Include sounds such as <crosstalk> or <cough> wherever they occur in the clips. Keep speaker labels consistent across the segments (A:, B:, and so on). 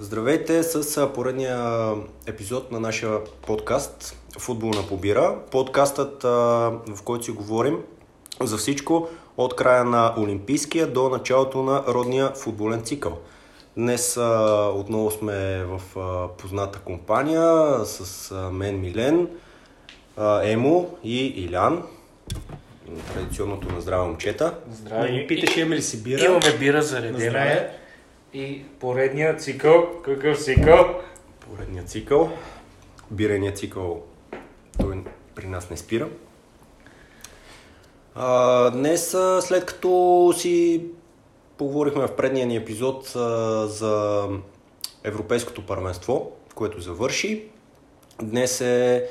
A: Здравейте с поредния епизод на нашия подкаст Футбол на побира. Подкастът, в който си говорим за всичко от края на Олимпийския до началото на родния футболен цикъл. Днес отново сме в позната компания с мен Милен, Емо и Илян. Традиционното на здраве момчета.
B: Здравей.
C: Не питаш имаме ли си бира?
B: Имаме бира заредена е. И поредният цикъл. Какъв цикъл?
A: Поредният цикъл. Биреният цикъл той при нас не спира. А, днес, след като си поговорихме в предния ни епизод а, за Европейското първенство, което завърши, днес е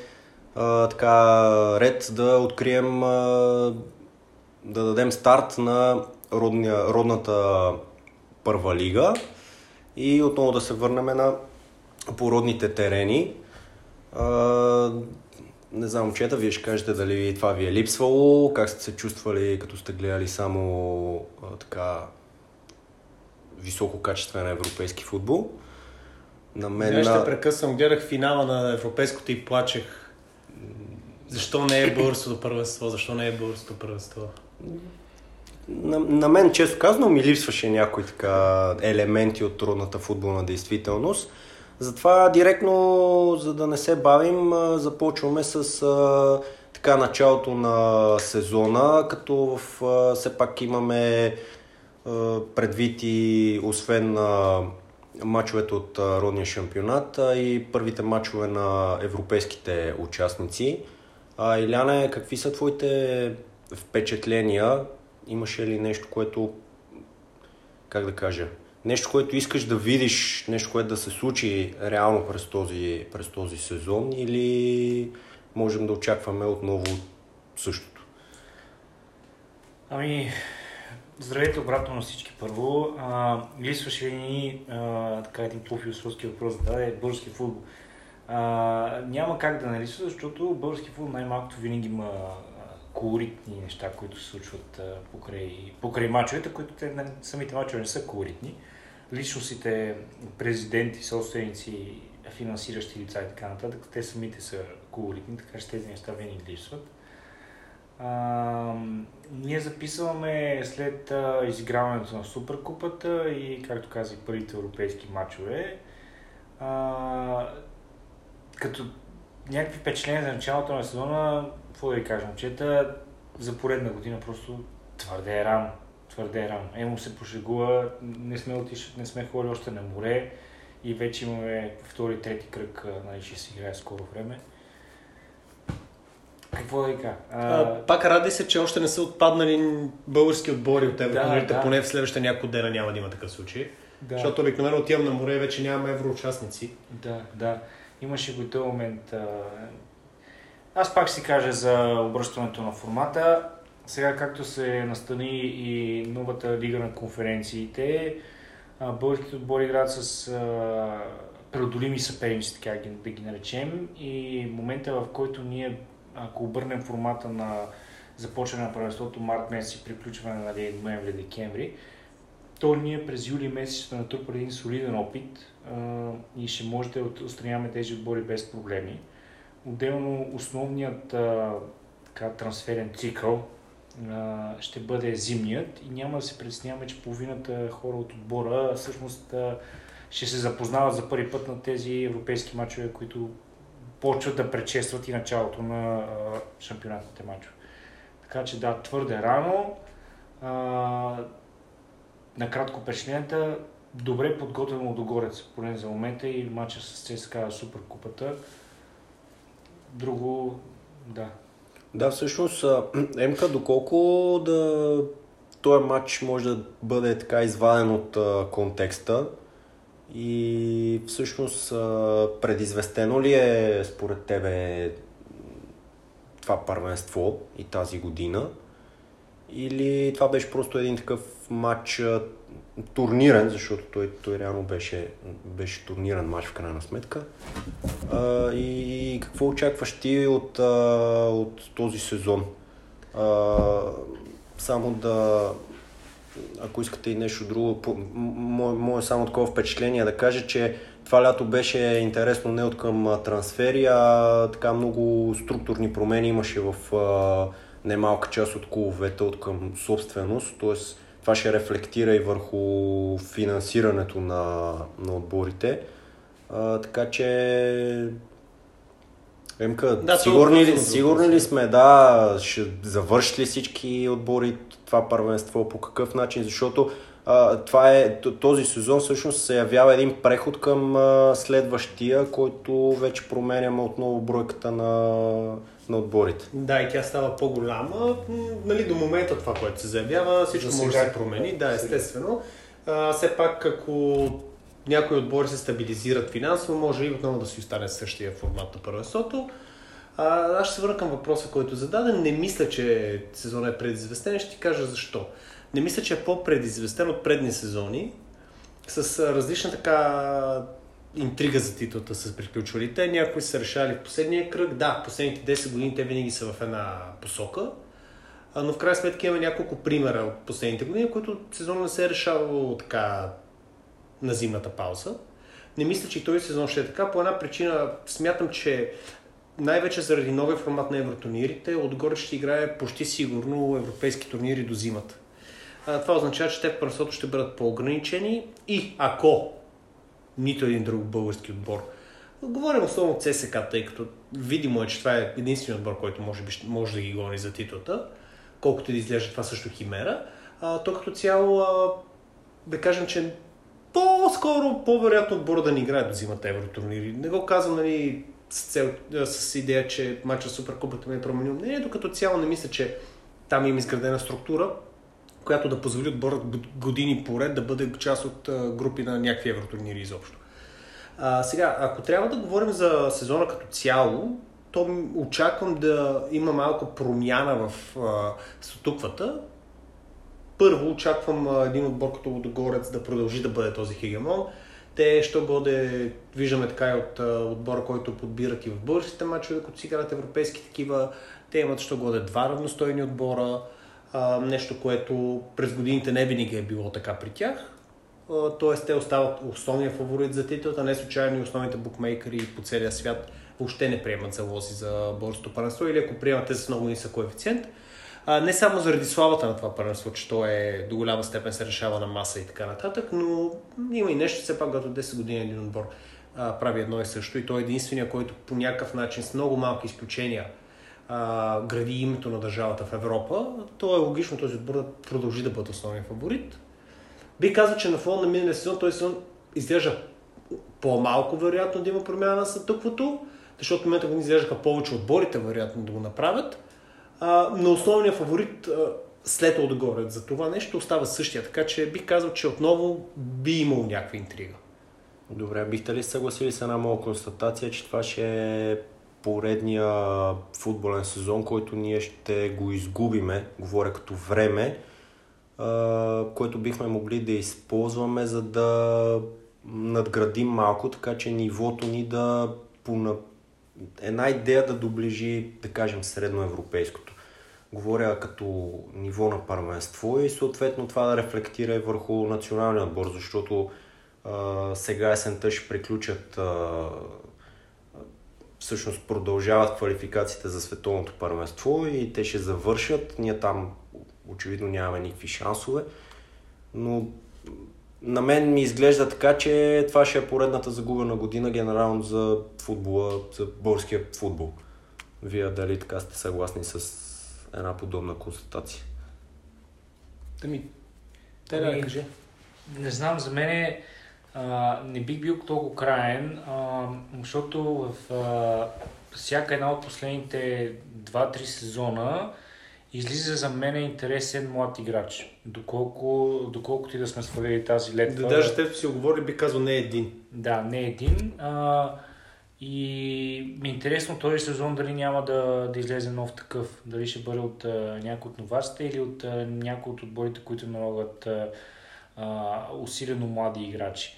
A: а, така ред да открием, а, да дадем старт на родния, родната първа лига и отново да се върнем на породните терени. А, не знам, момчета, вие ще кажете дали това ви е липсвало, как сте се чувствали, като сте гледали само а, така висококачествен европейски футбол.
C: На мен... ще прекъсвам, гледах финала на европейското и плачех. Защо не е българското първенство? Защо не е българското първенство?
A: На, на мен, често казано, ми липсваше някои така елементи от трудната футболна действителност. Затова директно, за да не се бавим, започваме с а, така началото на сезона, като в, а, все пак имаме а, предвид и освен а, мачовете от а, родния шампионат а, и първите мачове на европейските участници. А, Иляне, какви са твоите впечатления? Имаше ли нещо, което, как да кажа, нещо, което искаш да видиш, нещо, което да се случи реално през този, през този сезон или можем да очакваме отново същото?
B: Ами, здравейте обратно на всички първо. А, лисваше ни а, така един по-философски въпрос да даде български футбол. А, няма как да не лисва, защото български футбол най-малкото винаги има колоритни неща, които се случват покрай, покрай мачовете, които те, самите мачове не са колоритни личностите, президенти, собственици, финансиращи лица и така нататък, те самите са колоритни, така че тези неща винаги липсват. А, ние записваме след а, изиграването на Суперкупата и, както казах, първите европейски матчове. А, като някакви впечатления за началото на сезона, какво да ви кажем, чета за поредна година просто твърде е рано твърде рано. Емо се пошегува, не сме, отиш, не сме ходили още на море и вече имаме втори, трети кръг, нали, ще си играе скоро време. Какво да ви кажа?
C: А... Пак ради се, че още не са отпаднали български отбори от Еврокомерите, да, да. поне в следващите няколко дена няма да има такъв случай. Да. Защото обикновено отивам на море и вече нямаме евроучастници.
B: Да, да. Имаше го и този момент. Аз пак си кажа за обръщането на формата. Сега, както се настани и новата лига на конференциите, българските отбори играят с преодолими съперници, така да ги наречем. И момента, в който ние, ако обърнем формата на започване на правенството март месец и приключване на нали, ноември-декември, то ние през юли месец ще натрупали един солиден опит а, и ще може да отстраняваме тези отбори без проблеми. Отделно основният а, така, трансферен цикъл ще бъде зимният и няма да се притесняваме, че половината хора от отбора всъщност ще се запознават за първи път на тези европейски мачове, които почват да предшестват и началото на шампионатните мачове. Така че да, твърде рано. А, накратко впечатленията, добре подготвено до Горец, поне за момента и матча с ЦСКА Суперкупата. Друго, да,
A: да, всъщност, <clears throat> Емка, доколко да този матч може да бъде така изваден от а, контекста и всъщност а, предизвестено ли е според тебе това първенство и тази година? Или това беше просто един такъв матч турнирен, защото той, той реално беше, беше турнирен матч в крайна сметка. А, и какво очакваш ти от, а, от този сезон? А, само да ако искате и нещо друго, мое само такова впечатление да кажа, че това лято беше интересно не от към трансфери, а така много структурни промени имаше в а, немалка част от клубовете от към собственост, т.е. това ще рефлектира и върху финансирането на, на отборите. А, така че Емка, да, сигурни, ли, сигурни ли сме, да, ще завърши ли всички отбори това първенство, по какъв начин, защото а, това е, този сезон всъщност се явява един преход към а, следващия, който вече променяме отново бройката на, на отборите.
C: Да, и тя става по-голяма. Нали, до момента това, което се заявява, всичко може да се промени, да, естествено. А, все пак, ако някои отбори се стабилизират финансово, може и отново да си остане същия формат на първенството. А, аз ще се върна към въпроса, който е зададен. Не мисля, че сезонът е предизвестен. Ще ти кажа защо. Не мисля, че е по-предизвестен от предни сезони. С различна така интрига за титлата с приключвалите. Някои са решали в последния кръг. Да, последните 10 години те винаги са в една посока. Но в крайна сметка има няколко примера от последните години, които сезон не се е решавал така на зимната пауза. Не мисля, че и този сезон ще е така. По една причина смятам, че най-вече заради новия формат на евротурнирите, отгоре ще играе почти сигурно европейски турнири до зимата. Това означава, че те в първенството ще бъдат по-ограничени и ако нито един друг български отбор Говорим основно от ЦСК, тъй като видимо е, че това е единственият отбор, който може, би, може да ги гони за титлата, колкото и да изглежда това също химера. А, то като цяло, а, да кажем, че по-скоро, по-вероятно отбора да ни играе да взимат евротурнири. Не го казвам нали, с, цел, с идея, че матча Суперкупата ми е променил мнението, като цяло не мисля, че там има изградена структура, която да позволи отбора години поред да бъде част от групи на някакви евротурнири изобщо. А, сега, ако трябва да говорим за сезона като цяло, то очаквам да има малко промяна в а, статуквата, първо очаквам един отбор като Водогорец да продължи да бъде този хегемон. Те, що годе, виждаме така и от отбора, който подбират и в българските мачове, като си играят европейски такива, те имат, що годе, два равностойни отбора, а, нещо, което през годините не винаги е било така при тях. Тоест, те остават основния фаворит за титлата, не случайно и основните букмейкери по целия свят въобще не приемат залози за българското първенство или ако приемат те с много нисък коефициент. А, не само заради славата на това първенство, че то е до голяма степен се решава на маса и така нататък, но има и нещо, все пак като 10 години един отбор а, прави едно и също и той е единствения, който по някакъв начин с много малки изключения а, гради името на държавата в Европа, то е логично този отбор да продължи да бъде основен фаворит. Би казал, че на фона на миналия сезон този сезон изглежда по-малко вероятно да има промяна на статуквото, защото в момента го изглеждаха повече отборите вероятно да го направят а, но основният фаворит след отгоре за това нещо остава същия, така че бих казал, че отново би имал някаква интрига.
A: Добре, бихте ли съгласили с една моя констатация, че това ще е поредния футболен сезон, който ние ще го изгубиме, говоря като време, което бихме могли да използваме, за да надградим малко, така че нивото ни да една идея да доближи, да кажем, средноевропейското. Говоря като ниво на първенство и съответно това да рефлектира и върху националния отбор, защото а, сега есента ще приключат а, всъщност продължават квалификациите за световното първенство и те ще завършат. Ние там очевидно нямаме никакви шансове, но на мен ми изглежда така, че това ще е поредната загубена година генерално за футбола, за българския футбол. Вие дали така сте съгласни с една подобна констатация?
C: Да ми, те да кажи.
B: Не знам, за мен а, не бих бил толкова краен, а, защото в а, всяка една от последните 2-3 сезона излиза за мен интересен млад играч. Доколко, доколко ти да сме свалили тази летва.
C: Да, даже те си оговори, би казал не един.
B: Да, не един. А, и ми е интересно този сезон дали няма да, да излезе нов такъв. Дали ще бъде от а, някой от новаците или от а, някой от отборите, които налагат а, усилено млади играчи.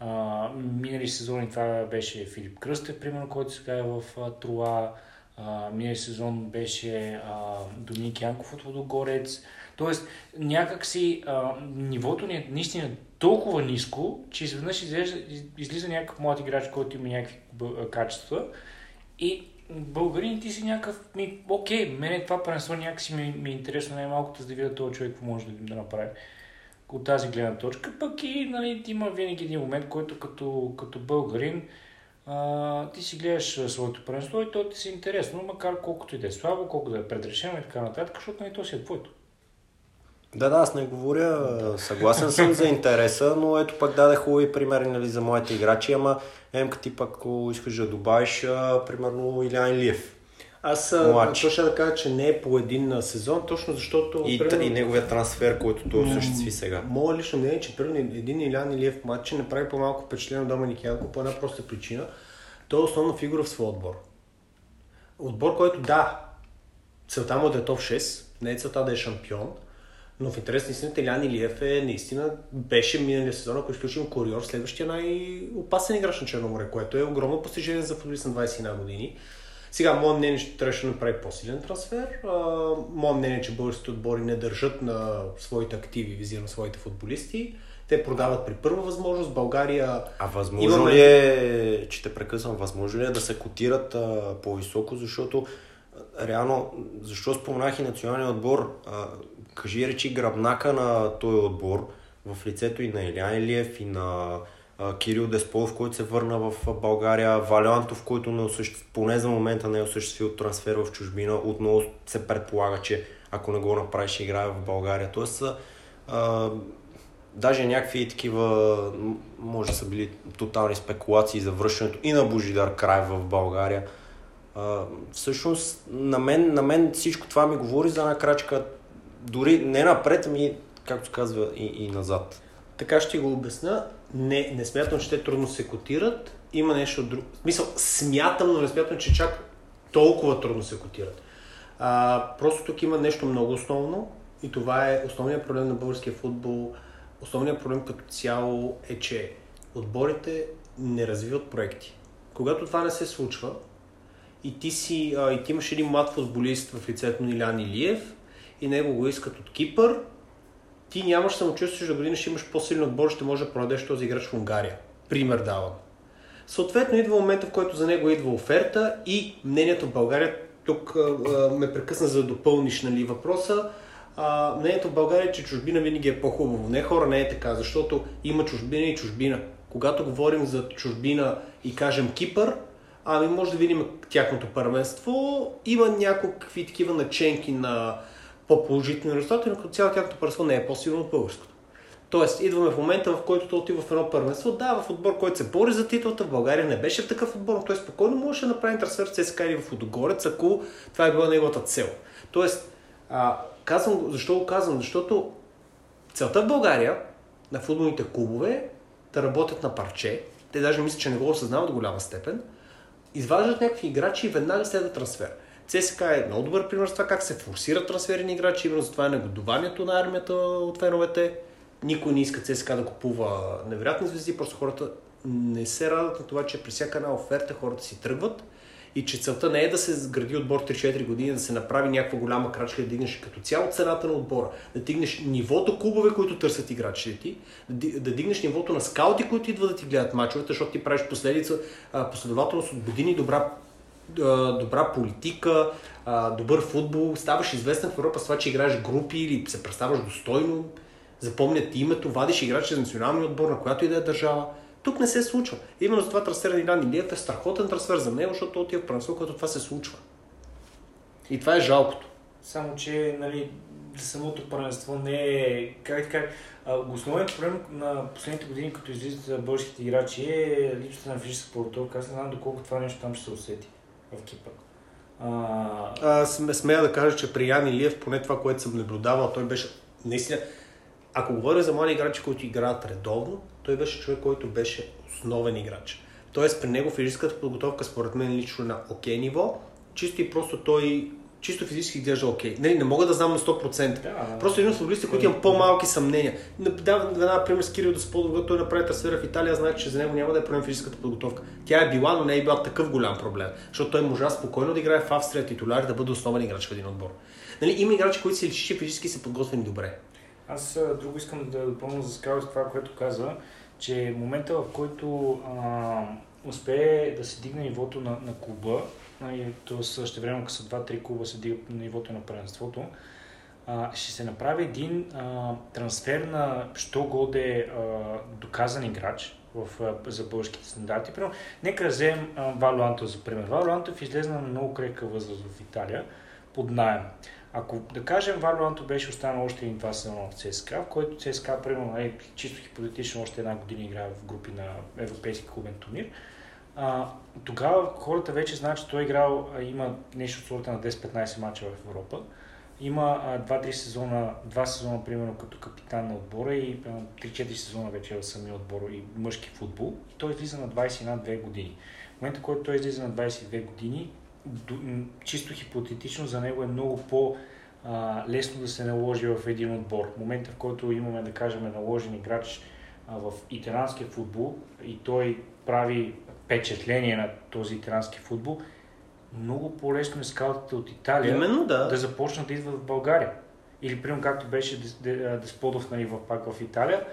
B: А, минали сезони това беше Филип Кръстев, примерно, който сега е в а, Труа. Минали сезон беше а, Доминик Янков от Водогорец. Тоест, някакси а, нивото ни е наистина толкова ниско, че изведнъж излиза, излиза някакъв млад играч, който има някакви качества и българин ти си някакъв, ми, окей, мене това първенство някакси ми, ми е интересно най-малкото, за да видя този човек какво може да, да направи от тази гледна точка. Пък и нали, има винаги един момент, който като, като българин а, ти си гледаш своето първенство и то ти си интересно, макар колкото и да е слабо, колкото да е предрешено и така нататък, защото нали, то си е твоето.
A: Да, да, аз не говоря, съгласен съм за интереса, но ето пък даде хубави примери нали, за моите играчи, ама емка ти пък, ако искаш да добавиш, примерно Илян Илиев.
C: Аз точно да кажа, че не е по един сезон, точно защото...
A: И, примерно, и неговия трансфер, който той осъществи сега.
C: Моя лично мнение е, че примерно един Илян Илиев матч не прави по-малко впечатление от Доминик Янко по една проста причина. Той е основна фигура в своя отбор. Отбор, който да, целта му е да е топ 6, не е целта да е шампион, но в интерес на истината Илян Илиев е наистина беше миналия сезон, ако изключим Кориор, следващия най-опасен играч на Черноморе, което е огромно постижение за футболист на 21 години. Сега, мое мнение, че трябваше да направи по-силен трансфер. Мое мнение, е, че българските отбори не държат на своите активи, визирам своите футболисти. Те продават при първа възможност. България.
A: А възможно имаме... ли е, че те прекъсвам, възможно ли е да се котират а, по-високо, защото реално, защо споменах и националния отбор, а, кажи речи гръбнака на този отбор, в лицето и на Илян Илиев, и на Кирил Десполов, който се върна в България, Валиантов, който не осъществи, поне за момента не е осъществил трансфер в чужбина, отново се предполага, че ако не го направи, ще играе в България. Тоест, а, даже някакви такива, може да са били тотални спекулации за връщането и на Божидар Край в България. А, всъщност, на мен, на мен всичко това ми говори за една крачка, дори не напред, ми, както казва, и, и назад.
C: Така ще го обясна. Не, не смятам, че те трудно се котират. Има нещо друго. Мисъл, смятам, но не смятам, че чак толкова трудно се котират. А, просто тук има нещо много основно и това е основният проблем на българския футбол. Основният проблем като цяло е, че отборите не развиват проекти. Когато това не се случва и ти, си, а, и ти имаш един млад футболист в лицето на Илян Илиев и него го искат от Кипър, ти нямаш самочувствие, че до година ще имаш по-силен отбор, ще може да продадеш този играч в Унгария. Пример давам. Съответно идва момента, в който за него идва оферта и мнението в България, тук а, ме прекъсна за да допълниш нали, въпроса, а, мнението в България е, че чужбина винаги е по-хубаво. Не хора, не е така, защото има чужбина и чужбина. Когато говорим за чужбина и кажем Кипър, ами може да видим тяхното първенство. Има някакви такива наченки на по-положителни резултати, но като цяло тяхното първенство не е по-силно от българското. Тоест, идваме в момента, в който той отива в едно първенство. Да, в отбор, който се бори за титлата, в България не беше в такъв отбор, но той спокойно можеше да направи трансфер в ЦСКА или в Удогорец, ако това е била неговата цел. Тоест, а, казвам, защо го казвам? Защото целта в България на футболните клубове да работят на парче, те даже мислят, че не го осъзнават до голяма степен, изваждат някакви играчи и веднага следва трансфер. ЦСКА е много добър пример за това как се форсират трансфери на играчи, именно за това е негодованието на армията от феновете. Никой не иска ЦСКА да купува невероятни звезди, просто хората не се радват на това, че при всяка една оферта хората си тръгват и че целта не е да се гради отбор 3-4 години, да се направи някаква голяма крачка, да дигнеш като цяло цената на отбора, да дигнеш нивото клубове, които търсят играчите ти, да дигнеш нивото на скаути, които идват да ти гледат мачовете, защото ти правиш последица, последователност от години добра добра политика, добър футбол, ставаш известен в Европа с това, че играеш групи или се представяш достойно, запомнят името, вадиш играчи за националния отбор, на която и да е държава. Тук не се случва. Именно за това трансфер на Илян Илиев е страхотен трансфер за него, защото отива в първенство, когато това се случва. И това е жалкото.
B: Само, че нали, самото първенство не е... Как така? Основният проблем на последните години, като излизат българските играчи, е липсата на физическа подготовка. Аз не знам доколко това нещо там ще се усети в Кипър.
C: А... Аз смея да кажа, че при Ян Илиев, поне това, което съм наблюдавал, той беше наистина... Ако говоря за млади играчи, които играят редовно, той беше човек, който беше основен играч. Тоест при него физическата подготовка според мен лично на окей ниво, чисто и просто той чисто физически изглежда окей. Okay. Не, не мога да знам на 100%.
B: Да.
C: Просто един от футболистите, които имам по-малки съмнения. Давам една пример с Кирил Досподов, той направи трансфера в Италия, знаех, че за него няма да е проблем физическата подготовка. Тя е била, но не е била такъв голям проблем, защото той можа спокойно да играе в Австрия титуляр да бъде основен играч в един отбор. Нали, има играчи, които се личи, че физически са подготвени добре.
B: Аз друго искам да допълня за Скаус това, което каза, че момента в който а, успее да се дигне нивото на, на клуба, т.е. също време, като са 2-3 клуба се дигат на нивото на първенството, а, ще се направи един а, трансфер на що годе а, доказан играч в, а, за българските стандарти. Примерно, нека вземем Вало Антов за пример. Вало Антов излезе на много крека възраст в Италия под найем. Ако да кажем Вало Антов беше останал още един два сезона в ЦСКА, в който ЦСКА, примерно, е, чисто хипотетично още една година играе в групи на Европейски клубен турнир, а, тогава хората вече знаят, че той е играл, има нещо от сорта на 10-15 мача в Европа. Има 2-3 сезона, 2 сезона, примерно, като капитан на отбора и 3-4 сезона вече в самия отбор и мъжки футбол. И той излиза на 21-2 години. В момента, който той излиза на 22 години, чисто хипотетично за него е много по- лесно да се наложи в един отбор. В момента, в който имаме, да кажем, наложен играч в италянския футбол и той прави впечатление на този италянски футбол, много по-лесно е скаутите от Италия
C: Именно, да.
B: да започнат да идват в България. Или, примерно, както беше Десподов нали, в, пак в Италия,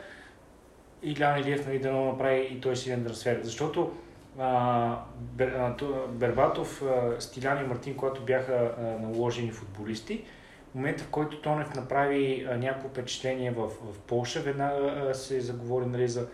B: и Лян Илиев нали, да направи и той си един трансфер. Защото а, Бер, а, Бербатов, а, Стилян и Мартин, когато бяха а, наложени футболисти, в момента, в който Тонев направи някакво впечатление в, в Польша, веднага се заговори нали, за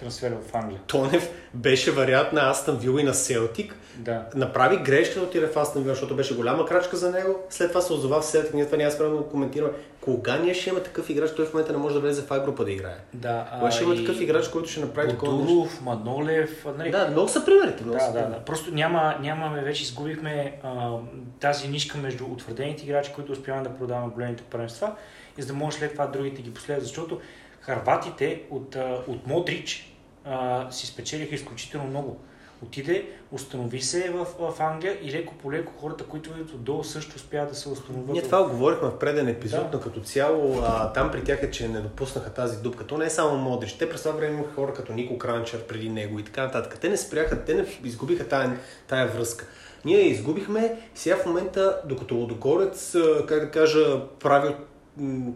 B: трансфер в Англия.
C: Тонев беше вариант на Астън Вил и на Селтик.
B: Да.
C: Направи грешка отиде в Астън Вил, защото беше голяма крачка за него. След това се озова в Селтик. Ние това няма спрямо да коментираме. Кога ние ще имаме такъв играч, той в момента не може да влезе в А група да играе.
B: Да,
C: Кога ще има такъв играч, който ще направи такова
B: Бодуров, Манолев. Нали?
C: Да, много са примерите. Много
B: да,
C: са
B: да, да. Просто няма, нямаме, вече изгубихме а, тази нишка между утвърдените играчи, които успяваме да продаваме големите първенства и за да може след това другите ги последват. Защото харватите от, от Модрич а, си спечелиха изключително много. Отиде, установи се в, в Англия и леко по леко хората, които идват отдолу също успяват да се установят.
C: Ние това говорихме в преден епизод, да. но като цяло а, там при тях е, че не допуснаха тази дупка. То не е само Модрич. Те през това време имаха хора като Нико Кранчер преди него и така нататък. Те не спряха, те не изгубиха тая, тая връзка. Ние я изгубихме сега в момента, докато Лодогорец, как да кажа, прави,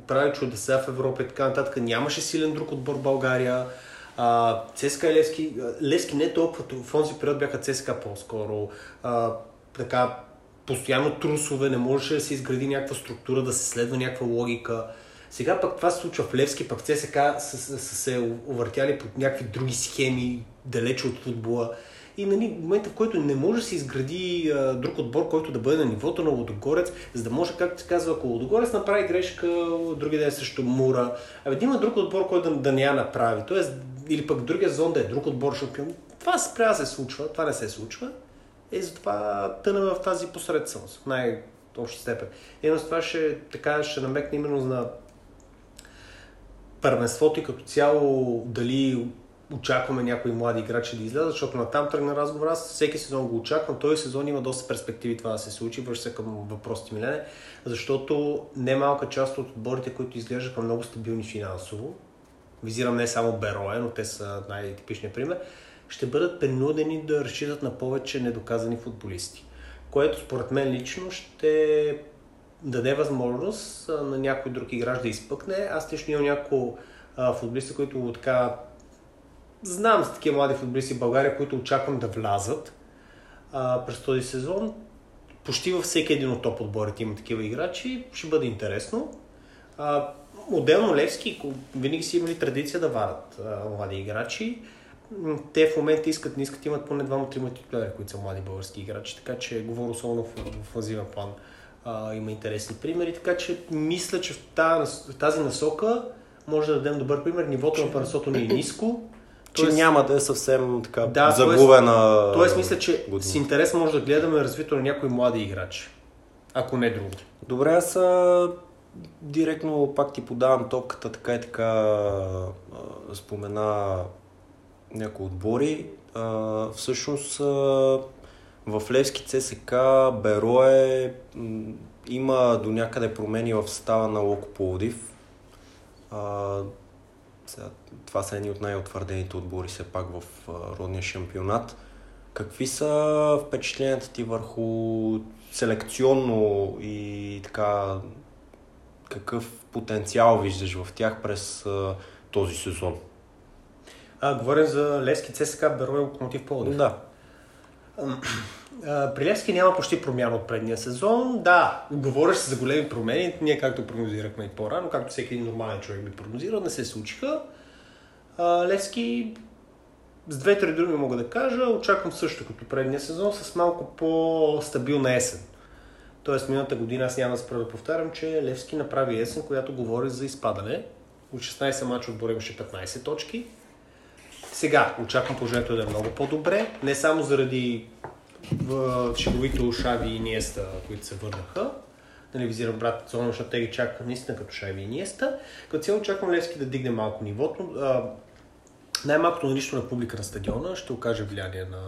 C: прави чудеса в Европа и така нататък, нямаше силен друг отбор България. А, ЦСКА и Левски, Левски не толкова, в този период бяха ЦСКА по-скоро. А, така, постоянно трусове, не можеше да се изгради някаква структура, да се следва някаква логика. Сега пък това се случва в Левски, пък ЦСКА са, са, са се увъртяли под някакви други схеми, далече от футбола. И нали, в момента, в който не може да се изгради а, друг отбор, който да бъде на нивото на Лодогорец, за да може, както се казва, ако Лодогорец направи грешка, други ден срещу Мура, а да има друг отбор, който да, да не я направи. Тоест, или пък другия зон да е друг отбор шампион. Това спря се случва, това не се случва. И затова тъна в тази посредственост, в най-обща степен. И с това ще, така, ще намекне именно на първенството и като цяло дали очакваме някои млади играчи да излязат, защото на там тръгна разговор. Аз всеки сезон го очаквам. Този сезон има доста перспективи това да се случи. Върши се към въпросите Милене, защото немалка част от отборите, които изглеждаха много стабилни финансово, визирам не само Берое, но те са най-типичният пример, ще бъдат принудени да разчитат на повече недоказани футболисти. Което според мен лично ще даде възможност на някой друг играч да изпъкне. Аз лично имам няколко футболисти, които така знам за такива млади футболисти в България, които очаквам да влязат а, през този сезон. Почти във всеки един от топ отборите има такива играчи. Ще бъде интересно. А, отделно Левски винаги си имали традиция да варят а, млади играчи. Те в момента искат, не искат, имат поне двама-трима титуляри, които са млади български играчи, така че говоря особено в, в план. А, има интересни примери, така че мисля, че в тази, тази насока може да дадем добър пример. Нивото на първенството ни е ниско.
A: Че тоест, няма да е съвсем така да, загубена.
C: Тоест, мисля, че година. с интерес може да гледаме развитието на някои млади играчи. Ако не друго.
A: Добре, аз директно пак ти подавам топката, така и така спомена някои отбори. А, всъщност а, в Левски ЦСК, Берое, има до някъде промени в състава на Локо Пловдив. А, сега, това са едни от най-утвърдените отбори все пак в а, родния шампионат. Какви са впечатленията ти върху селекционно и така какъв потенциал виждаш в тях през а, този сезон?
C: А, говорим за Левски, ЦСКА, Берой, Локомотив Пловдив.
A: Да.
C: При Левски няма почти промяна от предния сезон. Да, говориш се за големи промени. Ние както прогнозирахме и по-рано, както всеки един нормален човек би прогнозирал, не се случиха. Левски с две-три думи мога да кажа, очаквам също като предния сезон с малко по-стабилна есен. Тоест, миналата година аз няма да да повтарям, че Левски направи есен, която говори за изпадане. От 16 мача отбор имаше 15 точки. Сега очаквам положението да е много по-добре, не само заради в шеговите ушави и Ниеста, които се върнаха. Да не визирам брат Зона, защото те ги чакаха наистина като Шави и Ниеста. Като цяло очаквам Левски да дигне малко нивото. най-малкото налично на публика на стадиона ще окаже влияние на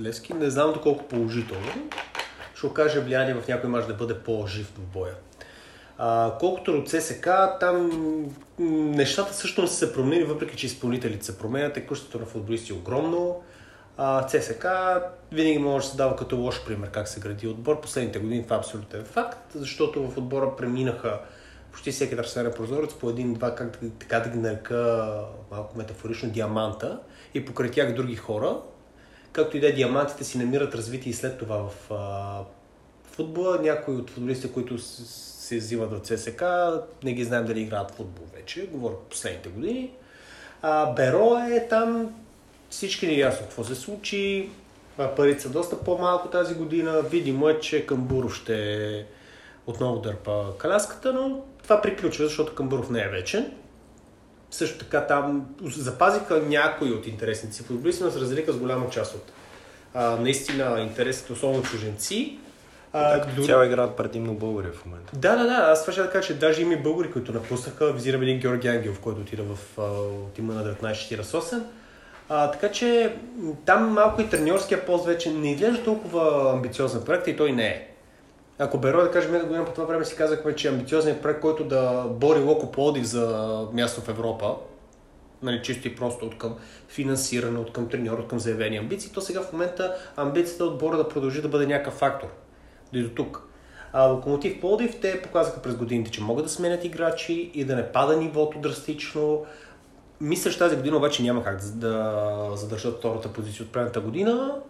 C: Левски. Не знам доколко положително. Ще окаже влияние в някой мач да бъде по-жив в боя. А, колкото от ССК, там нещата също не са се променили, въпреки че изпълнителите се променят. Текущото на футболисти е огромно. А, ЦСК винаги може да се дава като лош пример как се гради отбор. Последните години това е абсолютен факт, защото в отбора преминаха почти всеки трансферен прозорец по един-два, как така да ги нарека малко метафорично, диаманта и покрай тях други хора. Както и да е, диамантите си намират развитие и след това в а, футбола. Някои от футболистите, които се взимат от ЦСК, не ги знаем дали играят футбол вече, говоря последните години. А, Беро е там, всички ни е ясно какво се случи, парите са доста по-малко тази година, видимо е, че Камбуров ще отново дърпа каляската, но това приключва, защото Камбуров не е вечен. Също така там запазиха някои от интересните си футболисти, но се разделиха с голяма част от а, наистина интересите, особено чуженци.
A: А, да, дори... цяло играят предимно българи в момента.
C: Да, да, да. Аз това ще да кажа, че даже има и българи, които напуснаха. Визирам един Георги Ангелов, който отида в тима на 1948. А, така че там малко и треньорския пост вече не изглежда толкова амбициозен проект и той не е. Ако Беро, да кажем, една година по това време си казахме, че амбициозният проект, който да бори Локо Плодив за място в Европа, нали, чисто и просто от към финансиране, от към треньор, от към заявени амбиции, то сега в момента амбицията от отбора да продължи да бъде някакъв фактор и до тук. А Локомотив Плодив, те показаха през годините, че могат да сменят играчи и да не пада нивото драстично. Мисля, че тази година обаче няма как да задържат втората позиция от предната година.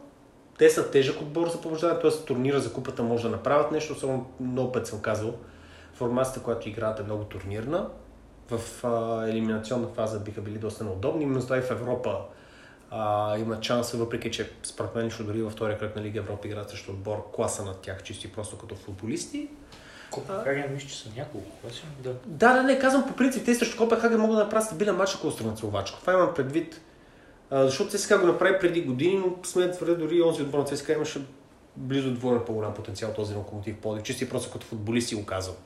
C: Те са тежък отбор за побеждане, т.е. турнира за купата може да направят нещо, особено много път съм казал. Формацията, която играят е много турнирна. В а, елиминационна фаза биха били доста неудобни, именно това и в Европа а, има шанс, въпреки че според мен ще дори във втория кръг на Лига Европа играят също отбор класа над тях, чисти просто като футболисти.
B: Копенхаген мисля, че са няколко класи.
C: Да. да, да, не, казвам по принцип, те срещу Копенхаген могат да направят стабилен матч, ако останат Словачко. Това имам предвид. Защото ЦСКА го направи преди години, но смея да твърдя, дори онзи отбор на ЦСКА имаше близо двойно по-голям потенциал този локомотив Плодив. Чисти просто като футболист си го казвам.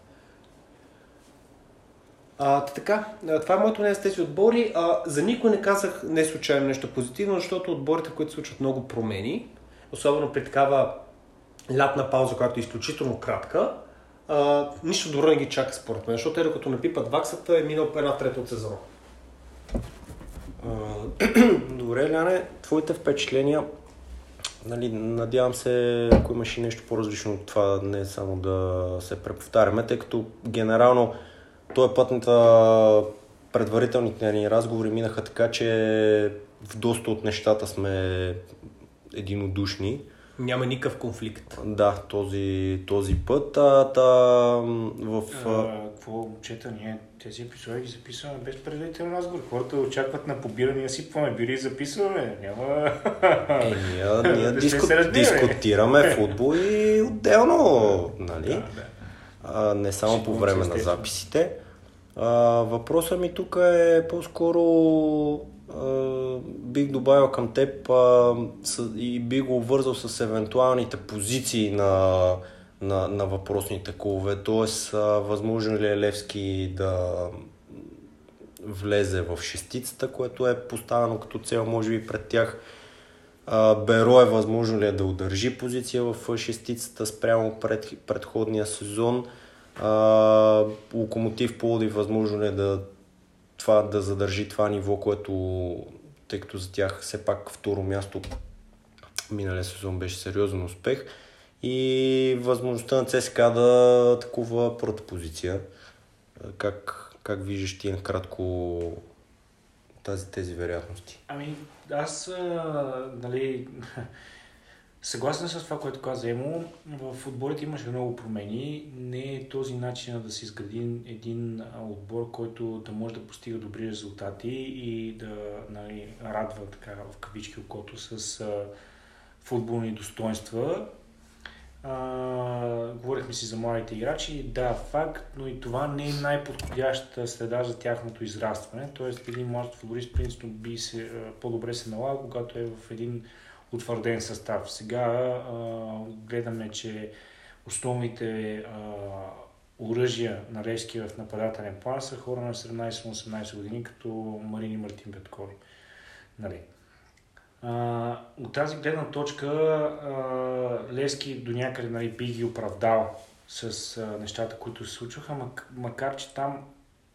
C: А, така, това е моето мнение с тези отбори. А, за никой не казах не случайно нещо позитивно, защото отборите, които случват много промени, особено при такава лятна пауза, която е изключително кратка, а, нищо добро не ги чака според мен, защото те докато напипат ваксата е минал една трета от сезона. <clears throat>
A: Добре, Ляне, твоите впечатления, нали, надявам се, ако имаш и нещо по-различно от това, не само да се преповтаряме, тъй като генерално този път на предварителните ни разговори минаха така, че в доста от нещата сме единодушни.
C: Няма никакъв конфликт.
A: Да, този, този път. А, та, в...
B: какво момчета, ние тези епизоди ги записваме без предварителен разговор. Хората очакват на побиране, сипваме бири и записваме. Няма...
A: Е, ние, <laughs> ние диску... дискутираме футбол и отделно, нали? Да, да а, не само по време на записите. А, въпросът ми тук е по-скоро а, бих добавил към теб а, с, и бих го обвързал с евентуалните позиции на, на, на въпросните колове. Тоест, възможно ли е Левски да влезе в шестицата, което е поставено като цел, може би, пред тях. Беро е възможно ли е да удържи позиция в шестицата спрямо пред, предходния сезон. Локомотив Плоди възможно ли е да, това, да задържи това ниво, което тъй като за тях все пак второ място миналия сезон беше сериозен успех и възможността на ЦСКА да атакува първата позиция. Как, как виждаш ти накратко тази, тези вероятности?
B: Ами, аз, а, нали, <laughs> съгласен с това, което каза Емо. В отборите имаше много промени. Не е този начин да се изгради един отбор, който да може да постига добри резултати и да нали, радва така в кавички окото с а, футболни достоинства. А, говорихме си за младите играчи. Да, факт, но и това не е най-подходящата следа за тяхното израстване. Тоест, един млад футболист, принципно, би се, по-добре се налага, когато е в един утвърден състав. Сега а, гледаме, че основните а, оръжия на Левски в нападателен план са хора на 17-18 години, като Марини Мартин Петкови. Нали. От тази гледна точка а, Левски до някъде нали, би ги оправдал с а, нещата, които се случваха, макар че там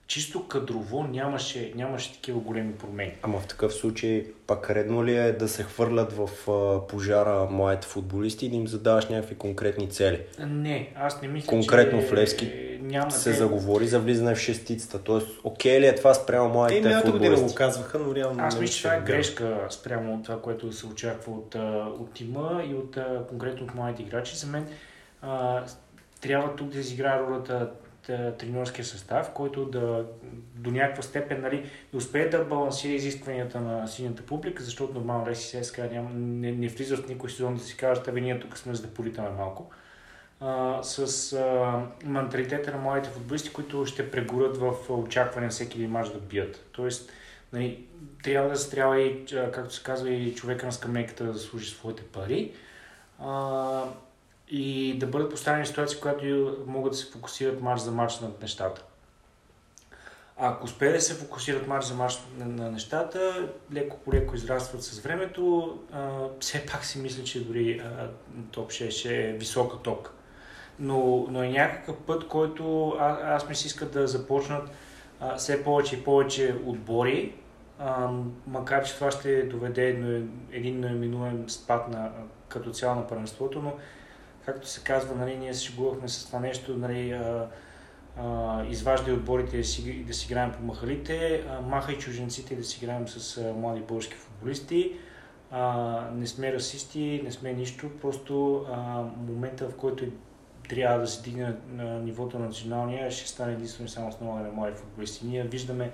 B: чисто кадрово нямаше, нямаше такива големи промени.
A: Ама в такъв случай пак редно ли е да се хвърлят в а, пожара младите футболисти и да им задаваш някакви конкретни цели?
B: Не, аз не мисля,
A: Конкретно
B: че...
A: в Левски няма се те... заговори за влизане в шестицата. Тоест, окей ли е това спрямо младите Те футболисти?
C: Те година го казваха, но реално
B: Аз мисля, че това е грешка спрямо от това, което се очаква от, от тима и от конкретно от младите играчи. За мен а, трябва тук да изиграе ролята тренерския състав, който да до някаква степен нали, да успее да балансира изискванията на синята публика, защото нормално Реси ССК няма, не, не влизат в никой сезон да си кажат, абе ние тук сме за да политаме малко. А, с а, менталитета на младите футболисти, които ще прегорят в очакване всеки един мач да бият. Тоест, нали, трябва да се трябва и, както се казва, и човека на скамейката да заслужи своите пари. А, и да бъдат поставени в ситуации, когато могат да се фокусират марш за марш над нещата. Ако успее да се фокусират марш за марш на, нещата, леко по леко израстват с времето, а, все пак си мисля, че дори а, топ 6 ще е висока топка. Но, но е някакъв път, който а, аз ми се иска да започнат а, все повече и повече отбори, а, макар че това ще доведе до един неминуем спад на, като цяло на първенството, но както се казва, нали, ние се шегувахме с това нещо, нали, изваждай отборите да си, да си играем по махалите, а, махай чуженците да си играем с а, млади български футболисти. А, не сме расисти, не сме нищо, просто а, момента в който трябва да се дигне на нивото на националния, ще стане единствено само с на млади футболисти. Ние виждаме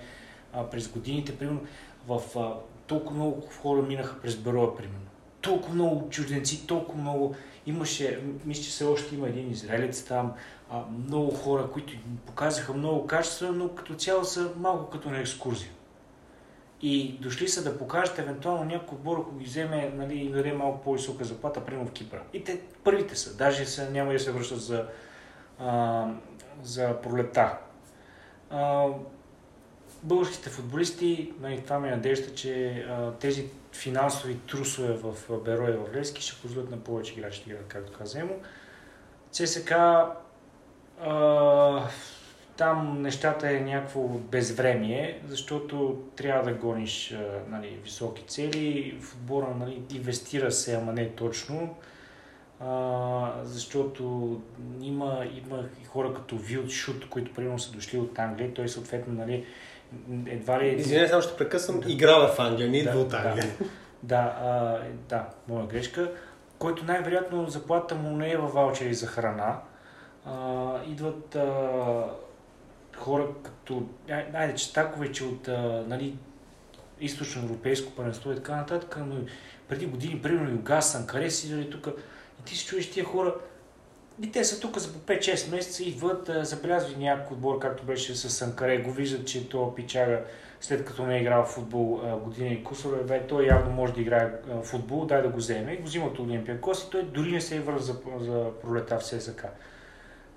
B: а, през годините, примерно, в а, толкова много хора минаха през Бероя, примерно. Толкова много чужденци, толкова много Имаше, мисля, че все още има един израелец там, а, много хора, които показаха много качества, но като цяло са малко като на екскурзия. И дошли са да покажат евентуално някой отбор, ако ги вземе нали, и даде малко по-висока заплата, примерно в Кипра. И те първите са, даже са, няма да се връщат за, а, за пролета. А, българските футболисти, нали, това ми е надежда, че а, тези финансови трусове в Беро и в Левски ще позволят на повече играчи да играят, както каза Емо. ЦСК а, там нещата е някакво безвремие, защото трябва да гониш а, нали, високи цели. В отбора нали, инвестира се, ама не точно. А, защото има, има хора като Вилд Шут, които примерно са дошли от Англия. Той съответно нали, едва ли...
C: Извинявай, само ще прекъсвам. Да. Играва в Англия, не идва да, от Англия.
B: Да, да, а, да, моя грешка. Който най-вероятно заплата му не е във ваучери за храна. А, идват а, хора като... Айде, че от а, нали, източно европейско паренство и така нататък, но преди години, примерно, Югас, Санкаре си тук. И ти си чуеш тия хора, и те са тук за по 5-6 месеца, идват, забелязват някой отбор, както беше с Санкаре, го виждат, че то пичага след като не е играл футбол година и кусор, бе, той явно може да играе футбол, дай да го вземе. И го взимат от Кос и той дори не се е върз за, за пролета в ССК.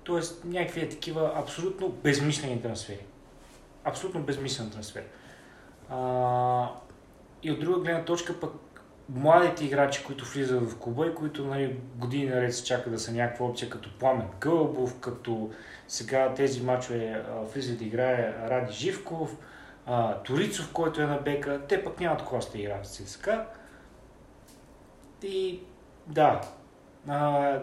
B: Тоест някакви е такива абсолютно безмислени трансфери. Абсолютно безмислен трансфер. А, и от друга гледна точка пък младите играчи, които влизат в клуба и които нали, години наред се чакат да са някаква опция, като Пламен Гълбов, като сега тези мачове влизат да играе Ради Живков, а, Торицов, който е на бека, те пък нямат коста играят с ЦСКА. И да, а,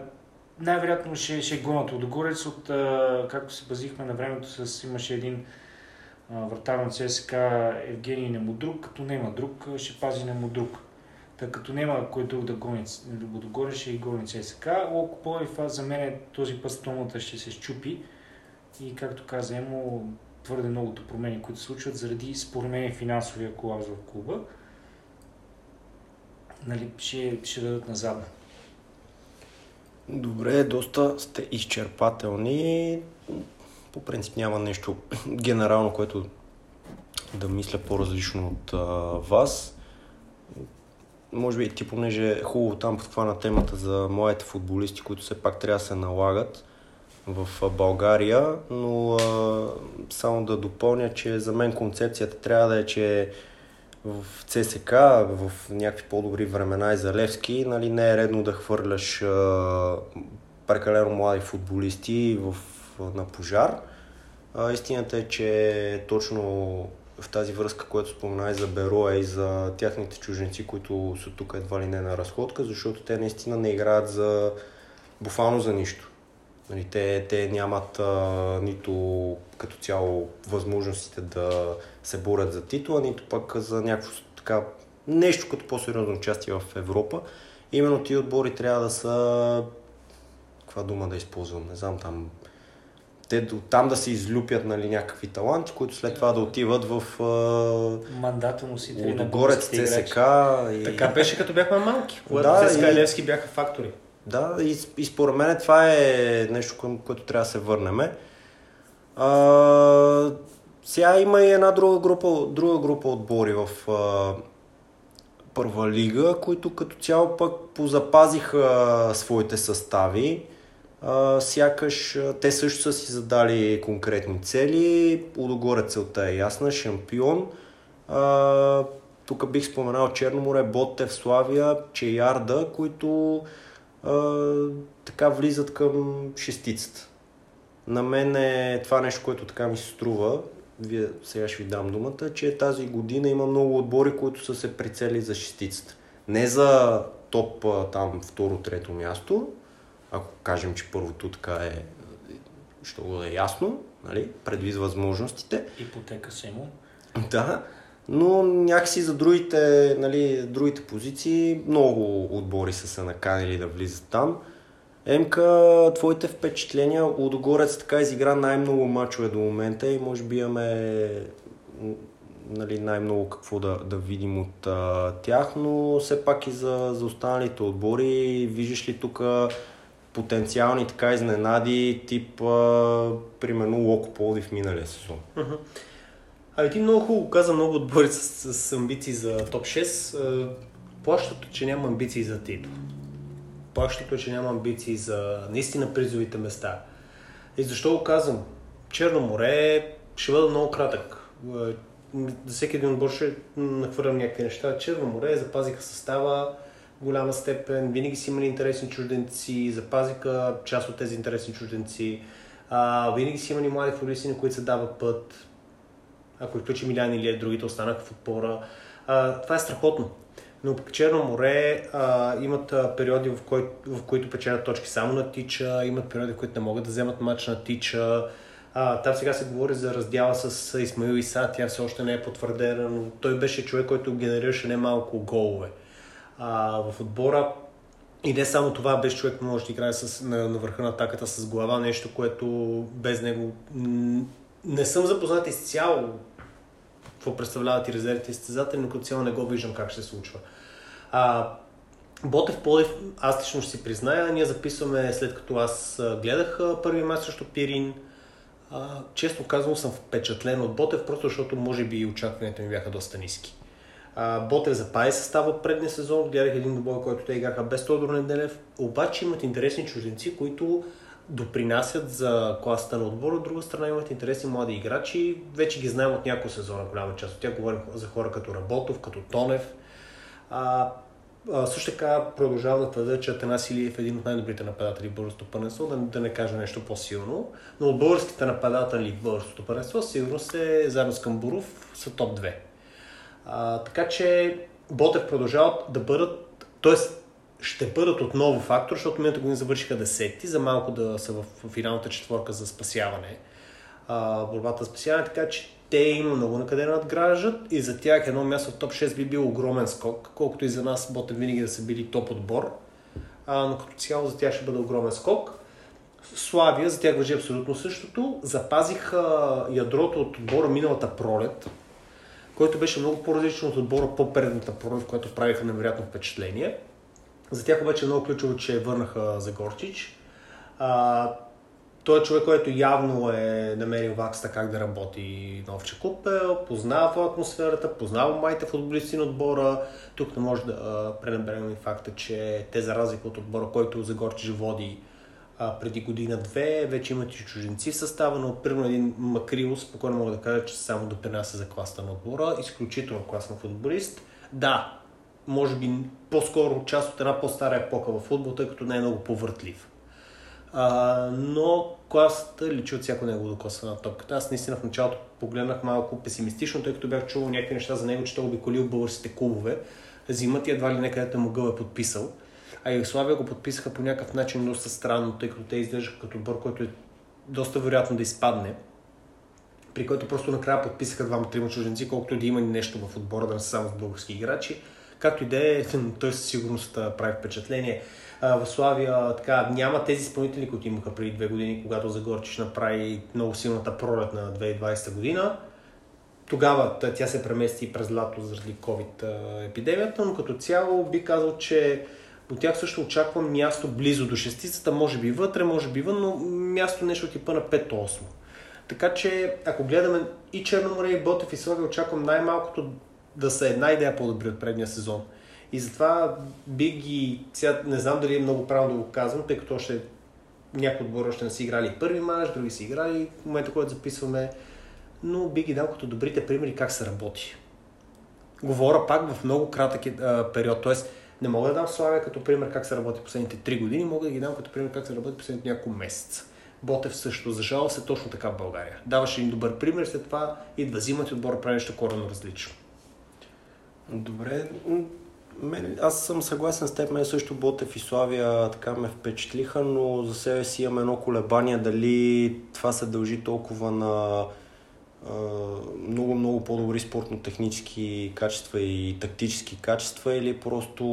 B: най-вероятно ще, ще гонат Лудогорец от, а, както се базихме на времето, с, имаше един вратар на ЦСКА Евгений Немодруг, като няма друг, ще пази Немодруг. Та като няма кой друг да гони ще и гони ЦСКА. Локо Пловдив, за мен този път стомата ще се щупи и както каза Емо, твърде многото промени, които се случват заради според мен финансовия колапс в клуба. Нали, ще, ще дадат назад.
A: Добре, доста сте изчерпателни. По принцип няма нещо <laughs> генерално, което да мисля по-различно от а, вас. Може би ти, понеже е хубаво там подхвана темата за младите футболисти, които все пак трябва да се налагат в България, но а, само да допълня, че за мен концепцията трябва да е, че в ЦСК, в някакви по-добри времена и за Левски, нали, не е редно да хвърляш а, прекалено млади футболисти в, на пожар. А, истината е, че точно в тази връзка, която спомена и за Бероя и за тяхните чуженци, които са тук едва ли не на разходка, защото те наистина не играят за буквално за нищо. Нали, те, те нямат а, нито като цяло възможностите да се борят за титла, нито пък за някакво така нещо като по-сериозно участие в Европа. Именно ти отбори трябва да са каква дума да използвам, не знам там те там да се излюпят нали, някакви таланти, които след това да отиват в
B: мандата носители
A: на Горец, ЦСК.
C: И... Така беше като бяхме малки, когато да, ЦСКА и Левски бяха фактори.
A: Да, и, и според мен това е нещо, към което трябва да се върнем. А, сега има и една друга група, друга група отбори в а, първа лига, които като цяло пък позапазиха своите състави. А, сякаш те също са си задали конкретни цели. Удогоре целта е ясна, шампион. А, тук бих споменал Черноморе, Ботев, Славия, Чеярда, които така влизат към шестицата. На мен е това нещо, което така ми се струва, вие сега ще ви дам думата, че тази година има много отбори, които са се прицели за шестицата. Не за топ там второ, трето място, ако кажем, че първото така е, ще го е ясно, нали, предвид възможностите.
B: Ипотека му.
A: Да, но някакси за другите, нали, другите позиции много отбори са се наканили да влизат там. Емка, твоите впечатления, Лудогорец така изигра най-много мачове до момента и може би имаме нали, най-много какво да, да видим от а, тях, но все пак и за, за останалите отбори, виждаш ли тук потенциални така изненади, тип а, примерно Локо в миналия сезон? Uh-huh.
C: Ти много хубаво каза много отбори с, с амбиции за топ 6. Плащото, че няма амбиции за титул. Плащото, че няма амбиции за наистина призовите места. И защо го казвам? Черно море ще бъда много кратък. За всеки един отбор ще нахвърлям някакви неща. Черно море запазиха състава голяма степен, винаги си имали интересни чужденци, запазиха част от тези интересни чужденци. А, винаги си имали млади футболисти, на които се дава път ако изключи Милян или другите останаха в отбора. А, това е страхотно. Но пък Черно море а, имат а, периоди, в, кой, в които печелят точки само на тича, имат периоди, в които не могат да вземат матч на тича. А, там сега се говори за раздяла с Исмаил Иса, тя все още не е потвърдена, но той беше човек, който генерираше немалко голове а, в отбора. И не само това, беше човек може да играе с, на, на върха на атаката с глава, нещо, което без него не съм запознат изцяло какво представляват и резервите и състезатели, но като цяло не го виждам как ще се случва. А, Ботев Полев, аз лично ще си призная, ние записваме след като аз гледах първи мач срещу Пирин. А, често казвам съм впечатлен от Ботев, просто защото може би и очакванията ми бяха доста ниски. А, Ботев запази състава от предния сезон, гледах един добой, който те играха без Тодор Неделев, обаче имат интересни чужденци, които допринасят за класата на отбора. От друга страна имат интересни млади играчи. Вече ги знаем от няколко сезона, голяма част от тях. Говорим за хора като Работов, като Тонев. А, А, също така продължавам да твърда, че Атанас Илиев е един от най-добрите нападатели в българското първенство, да, да не кажа нещо по-силно. Но от българските нападатели в българското първенство сигурно се, заедно с Камбуров, са топ 2. Така че Ботев продължават да бъдат, т.е. ще бъдат отново фактор, защото миналата година завършиха десети, за малко да са в финалната четворка за спасяване, а, борбата за спасяване, така че те има много на къде надграждат и за тях едно място в топ 6 би бил огромен скок, колкото и за нас Ботев винаги да са били топ отбор, а, но като цяло за тях ще бъде огромен скок. Славия, за тях въжи абсолютно същото. Запазиха ядрото от отбора миналата пролет, който беше много по-различен от отбора по-предната пролет, в която правиха невероятно впечатление. За тях обаче е много ключово, че върнаха Загорчич. А, той е човек, който явно е намерил вакста как да работи на Овче Купел, познава атмосферата, познава майите футболисти на отбора. Тук не може да пренебрегнем и факта, че те за разлика от отбора, който Загорчич води а, преди година-две, вече имат и чуженци в състава, но примерно един Макрило, спокойно мога да кажа, че само допринася за класа на отбора. Изключително класен футболист. Да, може би по-скоро част от една по-стара епоха в футбол, тъй като не е много повъртлив. А, но класата личи от всяко негово докосване на топката. Аз наистина в началото погледнах малко песимистично, тъй като бях чувал някакви неща за него, че той обиколил българските клубове. Зимът и едва ли не където могъл е подписал. А Югославия го подписаха по някакъв начин доста странно, тъй като те изглеждаха като отбор, който е доста вероятно да изпадне. При който просто накрая подписаха двама-трима чужденци, колкото да има нещо в отбора, да не са само с български играчи. Както и да е, <laughs> той със сигурност прави впечатление в Славия така, няма тези изпълнители, които имаха преди две години, когато Загорчиш направи много силната пролет на 2020 година. Тогава тя се премести през лято заради COVID епидемията, но като цяло би казал, че от тях също очаквам място близо до шестицата, може би вътре, може би вън, но място нещо типа на 5-8. Така че, ако гледаме и Черноморе, и Ботев и Славия, очаквам най-малкото да са една идея по-добри от предния сезон. И затова би ги, сега не знам дали е много правилно да го казвам, тъй като още някои отбори още не си играли първи мач, други си играли в момента, който записваме, но би ги дал като добрите примери как се работи. Говоря пак в много кратък а, период, т.е. не мога да дам Славия като пример как се работи последните 3 години, мога да ги дам като пример как се работи последните няколко месеца. Ботев също. За жалост е точно така в България. Даваше един добър пример, след това идва зимата и отбора прави нещо коренно различно.
A: Добре, мен, аз съм съгласен с теб, мен също Ботев и Славия така ме впечатлиха, но за себе си имам едно колебание дали това се дължи толкова на много-много по-добри спортно-технически качества и тактически качества или просто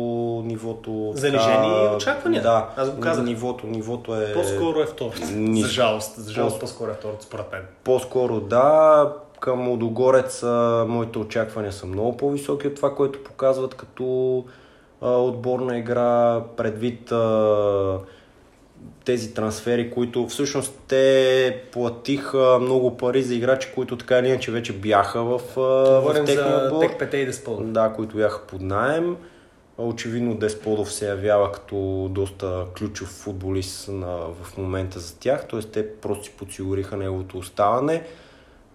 A: нивото...
C: Занижени очаквания.
A: Да,
C: аз го казах.
A: Нивото, нивото е...
C: По-скоро е второ. За жалост. За жалост по-скоро е второ, според мен.
A: По-скоро да към Лудогорец моите очаквания са много по-високи от това, което показват като а, отборна игра, предвид а, тези трансфери, които всъщност те платиха много пари за играчи, които така или иначе вече бяха в,
C: в техния отбор. Тек Пете и Десподов.
A: Да, които бяха под найем. Очевидно Десподов се явява като доста ключов футболист на, в момента за тях, т.е. те просто си подсигуриха неговото оставане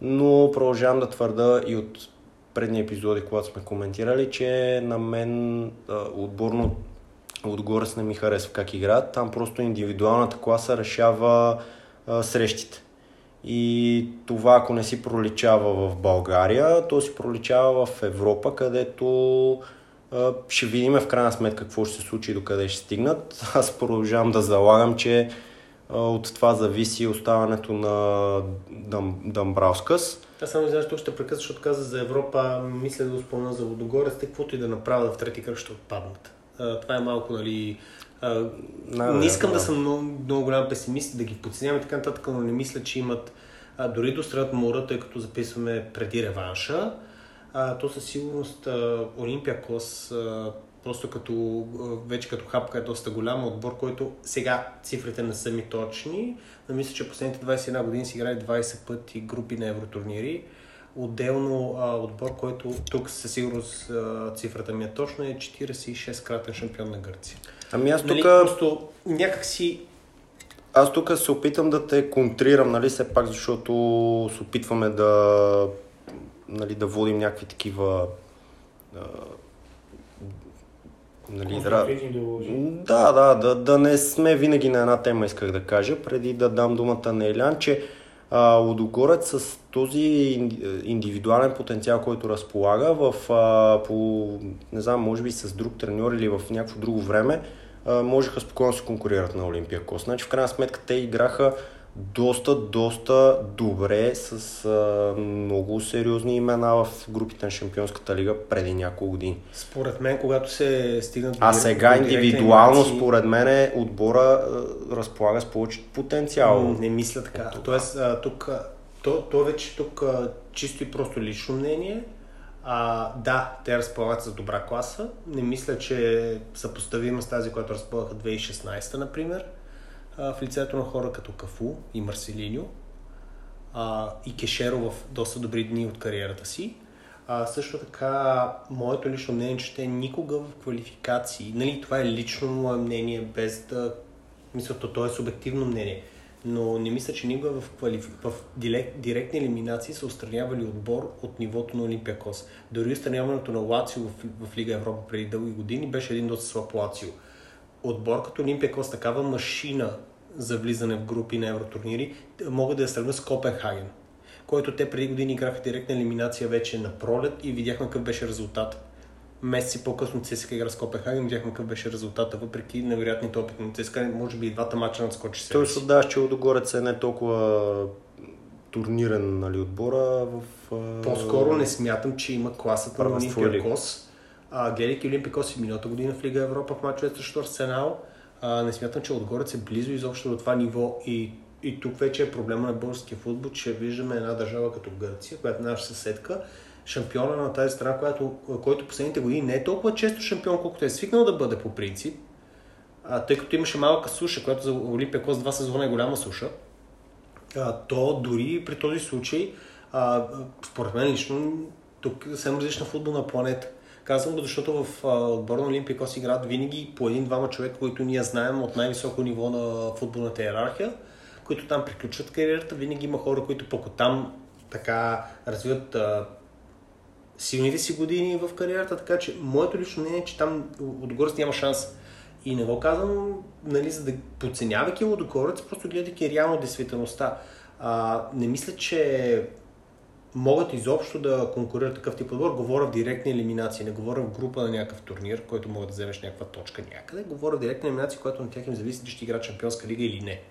A: но продължавам да твърда и от предни епизоди, когато сме коментирали, че на мен отборно отгоре не ми харесва как играят. Там просто индивидуалната класа решава а, срещите. И това, ако не си проличава в България, то си проличава в Европа, където а, ще видим в крайна сметка какво ще се случи и докъде ще стигнат. <laughs> Аз продължавам да залагам, че от това зависи оставането на Дъм, Дъмбраускас.
C: Аз само знаеш, тук ще прекъсна, защото каза за Европа, мисля да спомена за Водогорец, каквото и да направят в трети кръг ще отпаднат. А, това е малко, нали... А, не, не искам да, да съм много, много голям песимист да ги подценявам и така нататък, но не мисля, че имат а, дори до сред мора, тъй като записваме преди реванша, а, то със сигурност Олимпиакос просто като, вече като хапка е доста голям отбор, който сега цифрите не са ми точни, но мисля, че последните 21 години си играли 20 пъти групи на евротурнири. Отделно а, отбор, който тук със сигурност а, цифрата ми е точна, е 46 кратен шампион на Гърция.
A: Ами аз
C: нали,
A: тук...
C: Нали, просто някакси
A: аз тук се опитам да те контрирам, нали, все пак, защото се опитваме да, нали, да водим някакви такива Нали,
B: да,
A: да, да, да, да не сме винаги на една тема, исках да кажа, преди да дам думата на Елян, че а, Лудогорец с този индивидуален потенциал, който разполага в, по, не знам, може би с друг треньор или в някакво друго време, можеха спокойно да се конкурират на Олимпия Кос. Значи в крайна сметка те играха доста, доста добре с а, много сериозни имена в групите на Шампионската лига преди няколко години.
C: Според мен, когато се стигна до
A: А сега индивидуално, емоции... според мен, отбора а, разполага с повече потенциал.
C: Не мисля така. Тоест, а, тук, то, то вече тук а, чисто и просто лично мнение. А, да, те разполагат за добра класа. Не мисля, че съпоставима с тази, която разполагаха 2016, например в лицето на хора като Кафу и Марселиньо а, и Кешеро в доста добри дни от кариерата си. А, също така, моето лично мнение е, че те никога в квалификации, нали, това е лично мое мнение, без да... Мисля, то, то е субективно мнение, но не мисля, че никога в, квалифи... в директ, директни елиминации са устранявали отбор от нивото на Олимпиакос. Дори устраняването на Лацио в, в Лига Европа преди дълги години беше един доста слаб Лацио отбор като Олимпия с такава машина за влизане в групи на евротурнири, могат да я сравня с Копенхаген, който те преди години играха директна елиминация вече на пролет и видяхме какъв беше резултат. Месеци по-късно ЦСКА игра с Копенхаген, видяхме какъв беше резултата, въпреки невероятните опити на ЦСКА, може би и двата мача надскочи
A: се. Той се отдаваш, че Лодогорец е не толкова турнирен нали, отбора в...
C: По-скоро не смятам, че има класата на Олимпиакос а, гледайки Олимпикос и миналата година в Лига Европа в мачове срещу Арсенал, а, не смятам, че отгоре се близо изобщо до това ниво. И, и тук вече е проблема на българския футбол, че виждаме една държава като Гърция, която е наша съседка, шампиона на тази страна, която, който последните години не е толкова често шампион, колкото е свикнал да бъде по принцип, а, тъй като имаше малка суша, която за Олимпия два сезона е голяма суша, а, то дори при този случай, а, според мен лично, тук е съвсем различна футболна планета. Казвам го, защото в отбор на Олимпикос играят винаги по един-двама човека, които ние знаем от най-високо ниво на футболната иерархия, които там приключват кариерата. Винаги има хора, които пък там така развиват силните си години в кариерата, така че моето лично мнение е, че там отгоре няма шанс. И не го казвам, нали, за да подценявайки Лодогорец, просто гледайки реално действителността. А, не мисля, че могат изобщо да конкурират такъв тип отбор. Говоря в директни елиминации, не говоря в група на някакъв турнир, който могат да вземеш някаква точка някъде. Говоря в директни елиминации, което на тях им зависи дали ще играят Шампионска лига или не.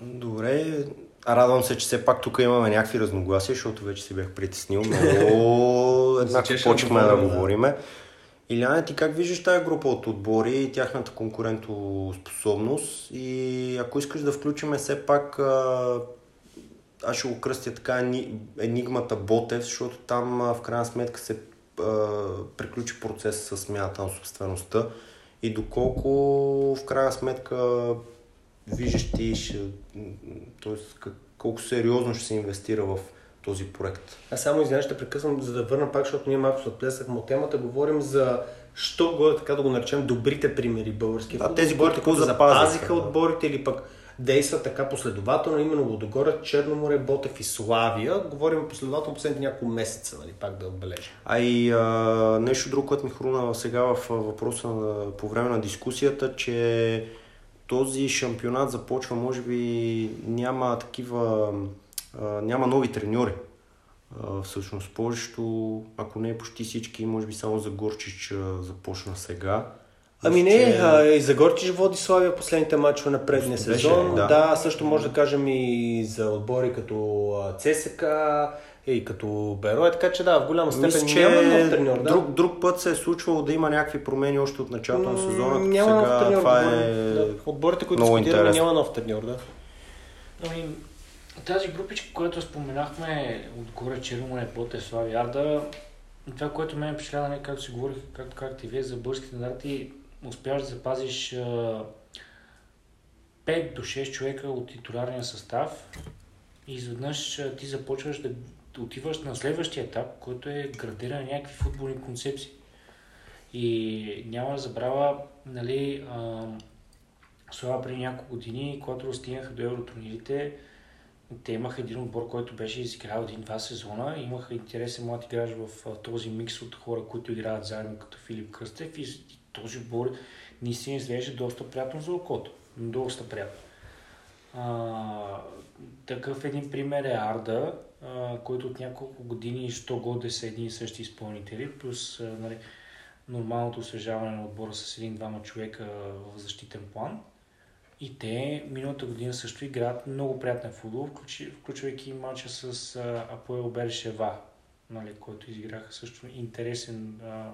A: Добре, радвам се, че все пак тук имаме някакви разногласия, защото вече си бях притеснил, но <laughs> еднакво почнахме да, да говориме. Иляна, ти как виждаш тази група от отбори и тяхната конкурентоспособност и ако искаш да включиме все пак аз ще го кръстя така енигмата Ботев, защото там в крайна сметка се а, приключи процес с смяната на собствеността и доколко в крайна сметка виждаш ти, ще, т.е. колко сериозно ще се инвестира в този проект.
C: Аз само извинявай, ще прекъсвам, за да върна пак, защото ние малко се отплесахме от темата. Говорим за що го така да го наречем добрите примери български.
A: Да, тези, които
C: запазиха отборите или пък действа така последователно, именно Лодогорец, Черноморе, Ботев и Славия. Говорим последователно последните няколко месеца, нали, пак да отбележа.
A: А и а, нещо друго, което ми хруна сега в въпроса на, по време на дискусията, че този шампионат започва, може би няма такива, а, няма нови треньори. Всъщност повечето, ако не почти всички, може би само за Горчич започна сега.
C: Ами не, че... а, и за Горчич води Славия последните мачове на предния сезон. Да. да, също може да кажем и за отбори като ЦСК и като Беро. така че да, в голяма степен Мисля, че няма нов треньор. Да?
A: Друг, друг път се е случвало да има някакви промени още от началото на сезона. Няма сега, нов треньор. Това е...
C: да. Отборите, които дискутираме, няма нов треньор. Да.
B: Ами, тази групичка, която споменахме, отгоре Черумане, Боте, Слави, Арда, това, което мен впечатлява, нали, както си говорих, както както и вие за българските стандарти, успяваш да запазиш 5 до 6 човека от титулярния състав и изведнъж ти започваш да отиваш на следващия етап, който е градиране на някакви футболни концепции. И няма да забравя, нали, а, слава преди няколко години, когато стигнаха до евротурнирите, те имаха един отбор, който беше изиграл един-два сезона. Имаха интересен млад играч в този микс от хора, които играят заедно като Филип Кръстев и този отбор наистина изглежда доста приятно за окото. Доста приятно. А, такъв един пример е Арда, а, който от няколко години що годе са едни и същи изпълнители, плюс а, нали, нормалното освежаване на отбора с един-двама човека в защитен план. И те миналата година също играят много приятен футбол, включвайки матча с Апоел Бершева, нали, който изиграха също интересен а,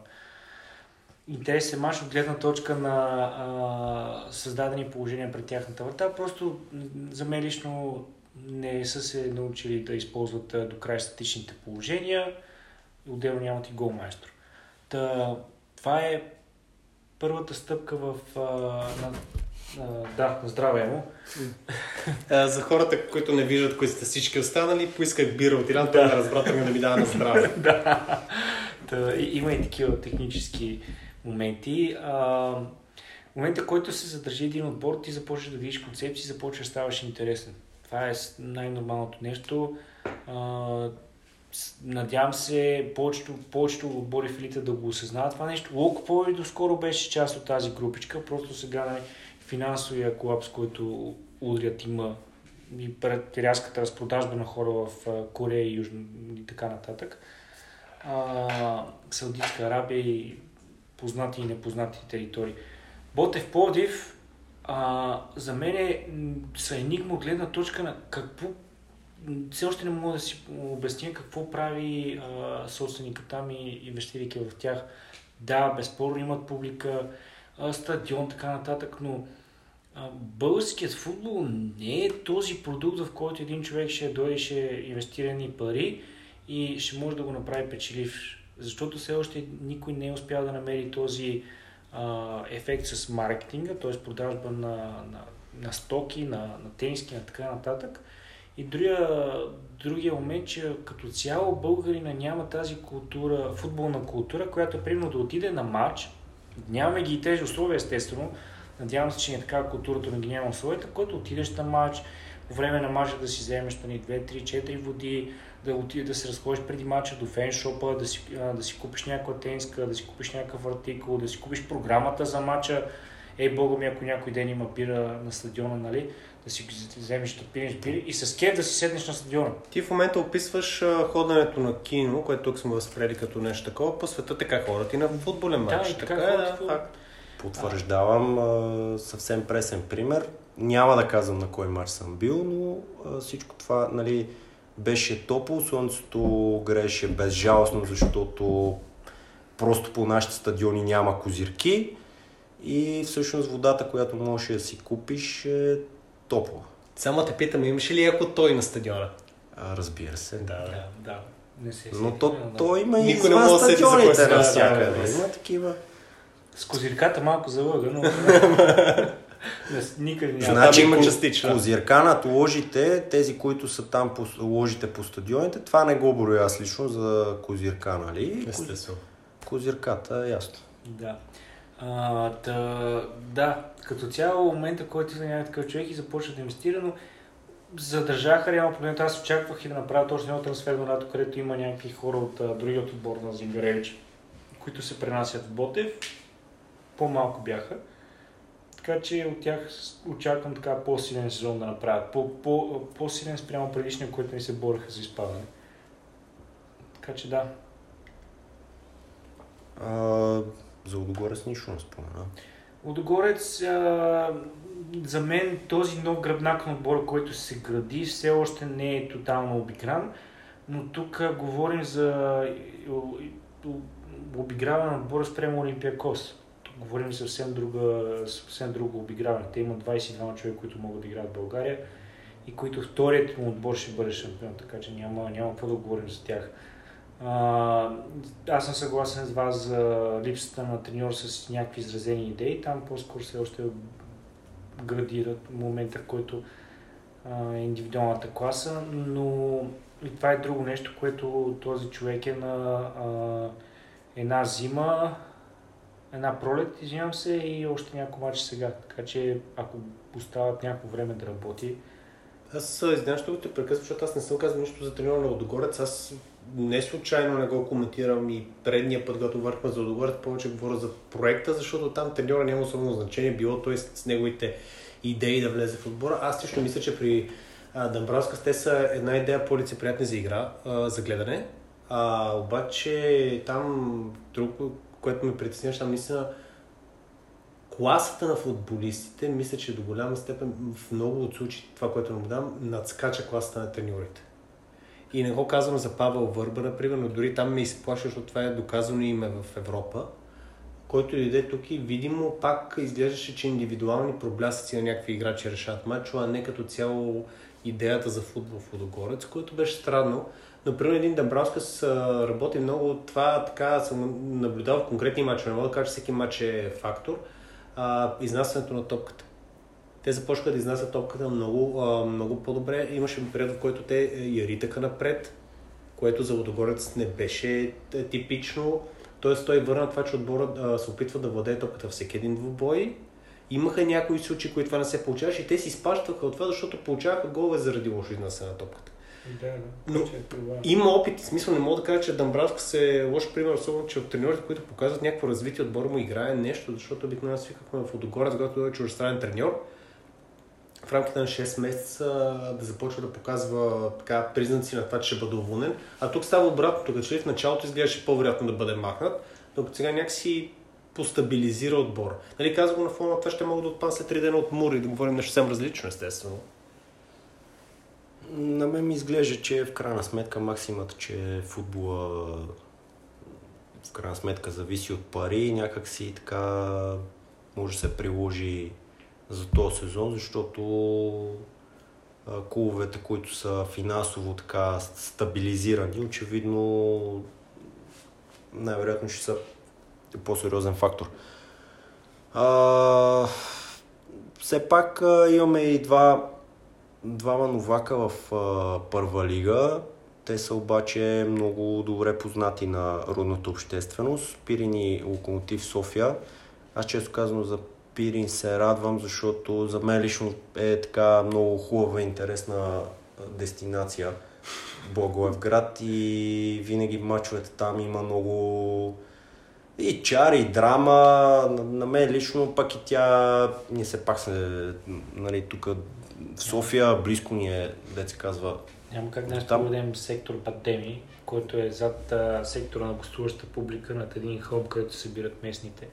B: интересен мач от гледна точка на а, създадени положения пред тяхната врата. Просто за мен лично не са се научили да използват до край статичните положения. Отделно нямат и голмайстор. Та, това е първата стъпка в... А, на, а, да, здраве му.
C: За хората, които не виждат кои сте всички останали, поисках бира от Иран, той да. разбра да ми дава на здраве. <laughs>
B: да. Та, има и такива технически моменти. А, момента, който се задържи един отбор, ти започваш да видиш концепции, започваш да ставаш интересен. Това е най-нормалното нещо. А, надявам се повечето, повечето отбори в елита да го осъзнават това нещо. Локопол и доскоро беше част от тази групичка, просто сега на финансовия колапс, който удрят има и пред рязката разпродажба на хора в Корея и Южно и така нататък. А, Саудитска Арабия и познати и непознати територии. Ботев Плодив а, за мен е, са енигма от гледна точка на какво все още не мога да си обясня какво прави а, собственика там и инвестирайки в тях. Да, безспорно имат публика, а, стадион, така нататък, но а, българският футбол не е този продукт, в който един човек ще дойде, ще инвестирани пари и ще може да го направи печелив защото все още никой не е успял да намери този а, ефект с маркетинга, т.е. продажба на, на, на стоки, на, на тениски, на така нататък. И другия, другия момент, че като цяло българина няма тази култура, футболна култура, която примерно да отиде на матч, нямаме ги и тези условия естествено, надявам се, че не е така културата не ги няма условията, който отидеш на матч, по време на матча да си вземеш 2, 3, 4 води, да отиде да се разходиш преди мача до феншопа, да си, да си купиш някаква тениска, да си купиш някакъв артикул, да си купиш програмата за мача. Ей, бога ми, ако някой ден има бира на стадиона, нали, да си вземеш да пинеш бири и с кеф да си седнеш на стадиона.
C: Ти в момента описваш ходенето на кино, което тук сме възприели като нещо такова, по света така хората и на футболен матч.
B: Да, така, така е, да, факт.
A: Потвърждавам а, съвсем пресен пример. Няма да казвам на кой матч съм бил, но а, всичко това, нали, беше топло, слънцето грееше безжалостно, защото просто по нашите стадиони няма козирки и всъщност водата, която можеш да си купиш е топла.
C: Само те питам, имаш ли ако той на стадиона?
A: А, разбира се.
B: Да, да. да.
A: Не се Но то, да. то има и извън стадионите навсякъде. Да, има такива.
B: С козирката малко залъга, но... <laughs> Никъде няма.
A: Значи, има. Козирка над ложите, тези, които са там по ложите по стадионите, това не го броя аз лично за козирка, нали?
C: Естествено.
A: Козирката, ясно.
B: Да. А, та, да, като цяло момента, който се няма такъв човек и започва да инвестира, но задържаха реално погледнато. Аз очаквах и да направят още едно трансферно лято, където има някакви хора от а, другият отбор на Зингаревич, които се пренасят в Ботев. По-малко бяха. Така че от тях очаквам така по-силен сезон да направят. По, по, по-силен спрямо предишния, който ми се бореха за изпадане. Така че да.
A: А, за Лудогорец нищо не спомена.
B: Лудогорец, а, за мен този нов гръбнак на отбора, който се гради, все още не е тотално обигран, но тук говорим за обиграване на отбора спрямо Олимпиакос говорим съвсем, друга, съвсем друго обиграване. Те имат 22 човека, които могат да играят в България и които вторият му отбор ще бъде шампион, така че няма, няма какво да говорим за тях. А, аз съм съгласен с вас за липсата на треньор с някакви изразени идеи. Там по-скоро се още градират момента, който е индивидуалната класа, но и това е друго нещо, което този човек е на а, една зима, една пролет, извинявам се, и още няколко мача сега. Така че ако остават някакво време да работи,
C: Аз извинявам, ще го те прекъсвам, защото аз не съм казал нищо за треньора на Лодогорец. Аз не случайно не го коментирам и предния път, когато върхме за Лодогорец, повече говоря за проекта, защото там треньора няма особено значение, било той с неговите идеи да влезе в отбора. Аз лично мисля, че при Дамбравска те са една идея по-лицеприятни за игра, а, за гледане. А, обаче там друго, което ме притеснява, там наистина класата на футболистите, мисля, че до голяма степен в много от случаите, това, което наблюдавам, надскача класата на треньорите. И не го казвам за Павел Върба, например, но дори там ме изплашва, защото това е доказано име в Европа, който дойде тук и видимо пак изглеждаше, че индивидуални проблясъци на някакви играчи решават матча, а не като цяло идеята за футбол в Лудогорец, което беше странно. Но, примерно, един Дамбраускас работи много това, така съм наблюдавал в конкретни матчи. Не мога да кажа, че всеки матч е фактор. А, изнасянето на топката. Те започнаха да изнасят топката много, а, много по-добре. Имаше период, в който те е, я ритаха напред, което за Лудогорец не беше е, типично. Тоест той върна това, че отбора се опитва да владее топката всеки един двубой Имаха някои случаи, които това не се получаваше и те си спащаха от това, защото получаваха голове заради лошо изнасяне на топката.
B: Да, да.
C: Но
B: е
C: има опит, в смисъл не мога да кажа, че Дамбравска се е лош пример, особено че от треньорите, които показват някакво развитие отбора му играе нещо, защото обикновено свикахме в Водогорец, когато е чуждестранен треньор, в рамките на 6 месеца да започва да показва така, признаци на това, че ще бъде уволнен. А тук става обратното, като че в началото изглеждаше по-вероятно да бъде махнат, докато сега някакси постабилизира отбор. Нали, казвам на фона това ще мога да отпадна след 3 дена от Мур и да говорим нещо съвсем различно, естествено.
A: На мен ми изглежда, че в крайна сметка максимата, че футбола в крайна сметка зависи от пари и някак си така може да се приложи за този сезон, защото клубовете, които са финансово така стабилизирани, очевидно най-вероятно ще са по-сериозен фактор. А, все пак имаме и два, двама новака в а, първа лига. Те са обаче много добре познати на родната общественост. Пирин и Локомотив София. Аз често казвам за Пирин се радвам, защото за мен лично е така много хубава интересна дестинация Благоевград и винаги мачовете там има много и чар, и драма. На мен лично пък и тя, ние се пак се, нали, тук в София, близко ни е, да се казва.
B: Няма как да там... проведем сектор Пандеми, който е зад а, сектора на гостуваща публика над един хълб, където се събират местните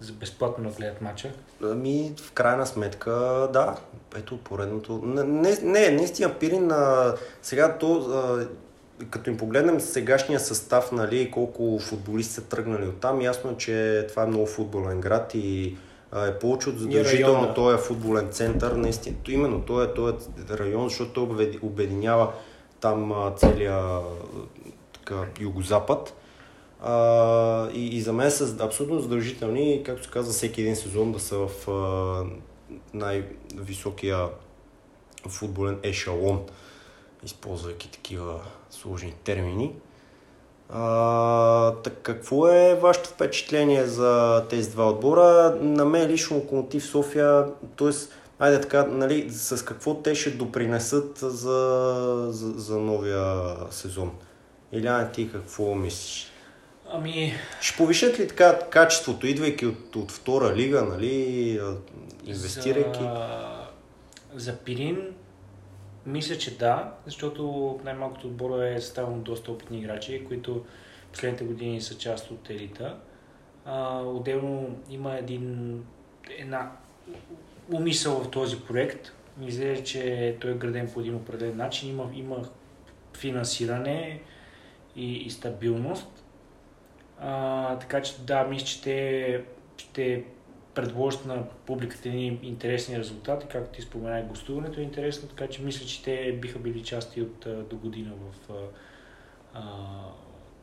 B: за безплатно да гледат мача?
A: Ами, в крайна сметка, да. Ето поредното. Не, не, наистина Пирин, а, сега то, а, като им погледнем сегашния състав, нали, колко футболисти са тръгнали от там, ясно е, че това е много футболен град и е от задължително този е футболен център, наистина. Именно той е, той е район, защото той обединява там целия така, югозапад. А, и, и за мен са абсолютно задължителни, както се казва, всеки един сезон да са в а, най-високия футболен ешалон, използвайки такива сложни термини. А, так, какво е вашето впечатление за тези два отбора? На мен лично Локомотив София, т.е. айде така, нали, с какво те ще допринесат за, за, за новия сезон? Иляна, ти какво мислиш?
B: Ами...
A: Ще повишат ли така качеството, идвайки от, от втора лига, нали, инвестирайки?
B: За, за Пирин мисля, че да, защото най-малкото отбора е ставано доста опитни играчи, които последните години са част от елита. А, отделно има един, една умисъл в този проект. Мисля, че той е граден по един определен начин. Има, има финансиране и, и стабилност. А, така че да, мисля, че те ще предложат на публиката ни интересни резултати, както ти спомена, гостуването е интересно, така че мисля, че те биха били части от до година в... А,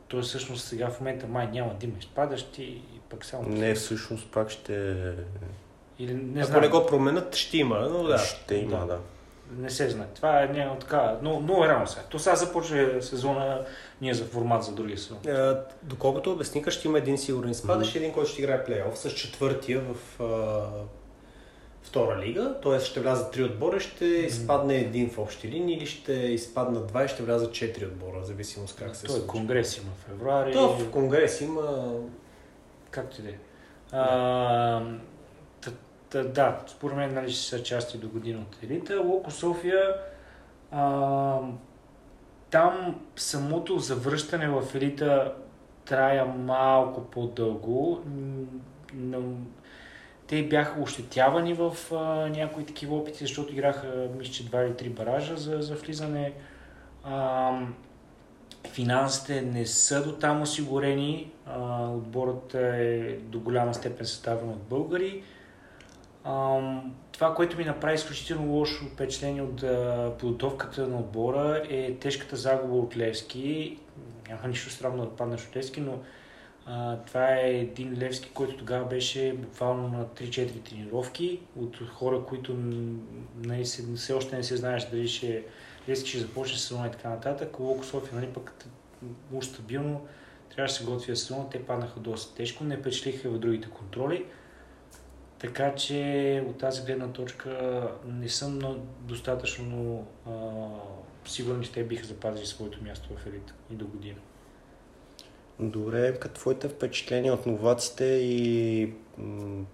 B: Тоест всъщност сега в момента май няма да има изпадащи и пък само...
A: Не, всъщност пак ще...
B: Или, не
C: Ако
B: знам.
C: не го променят, ще има, но да.
A: Ще има, да. да
B: не се знае. Това е някакво така, но, но е рано сега. То сега започва сезона, ние за формат за другия сезон.
C: Е, доколкото обясника, ще има един сигурен изпадащ mm-hmm. един, който ще играе плейоф с четвъртия в, втора лига, т.е. ще влязат три отбора, ще изпадне един в общи линии или ще изпаднат два и ще влязат четири отбора, в зависимост как се
B: Той
C: случи.
B: конгрес има в февруари.
C: То в конгрес има...
B: Както и да е. Та- Да, според мен нали, ще са части до година от елита. Локо София, а, там самото завръщане в елита трая малко по-дълго. Но Те бяха ощетявани в а, някои такива опити, защото играха, мисля, че два или три баража за, за влизане. А, финансите не са до там осигурени. А, отборът е до голяма степен съставен от българи. Това, което ми направи изключително лошо впечатление от подготовката на отбора е тежката загуба от Левски. Няма нищо странно да паднеш от Левски, но а, това е един Левски, който тогава беше буквално на 3-4 тренировки от хора, които все още не се знаеш дали ще Левски ще започне сезона и така нататък. Локо София, нали, пък уж стабилно, трябваше да се готвя сезона, те паднаха доста тежко, не впечатлиха в другите контроли. Така че от тази гледна точка не съм но достатъчно а, сигурен, че те биха запазили своето място в елита и до година.
A: Добре, като твоите впечатления от новаците и м-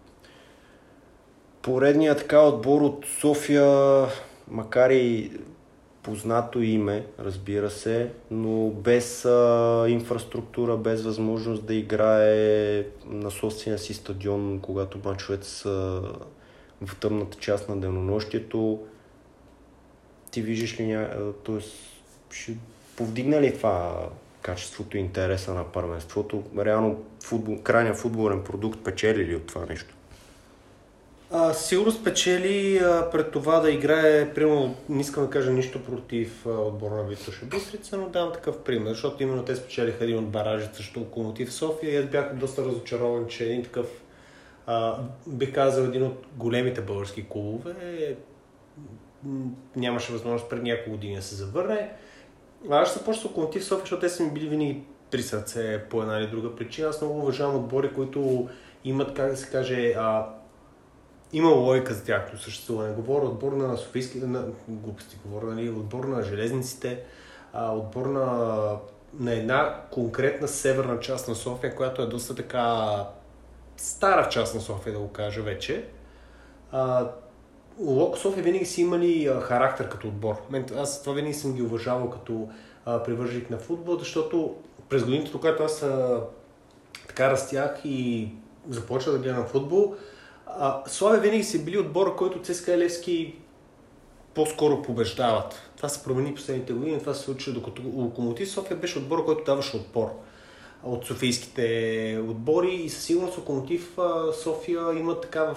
A: поредният така отбор от София, макар и познато име, разбира се, но без а, инфраструктура, без възможност да играе на собствения си стадион, когато мачовете са в тъмната част на денонощието. Ти виждаш ли, ня... т.е. ще повдигна ли това качеството и интереса на първенството? Реално футбол, крайният футболен продукт печели ли от това нещо?
C: А, сигурно спечели а, пред това да играе, примерно, не искам да кажа нищо против а, отбора на Витоша Бистрица, но давам такъв пример, защото именно те спечелиха един от баражите срещу Локомотив София и аз бях доста разочарован, че един такъв, а, бих казал, един от големите български клубове нямаше възможност преди няколко години да се завърне. А аз ще започна с Локомотив София, защото те са ми били винаги при сърце по една или друга причина. Аз много уважавам отбори, които имат, как да се каже, а, има логика за тяхното съществуване. Говоря отбор на Софийски, на глупости, говоря, нали, отбор на железниците, а, отбор на, на една конкретна северна част на София, която е доста така стара част на София, да го кажа вече. А, Локо София винаги си имали характер като отбор. Мен, аз това винаги съм ги уважавал като а, привърженик на футбол, защото през годините, когато аз а, така растях и започнах да гледам футбол, а, Славя винаги са били отбора, който ЦСКА Левски по-скоро побеждават. Това се промени последните години, това се случи докато Локомотив София беше отбор, който даваше отпор от софийските отбори и със сигурност Локомотив София има така в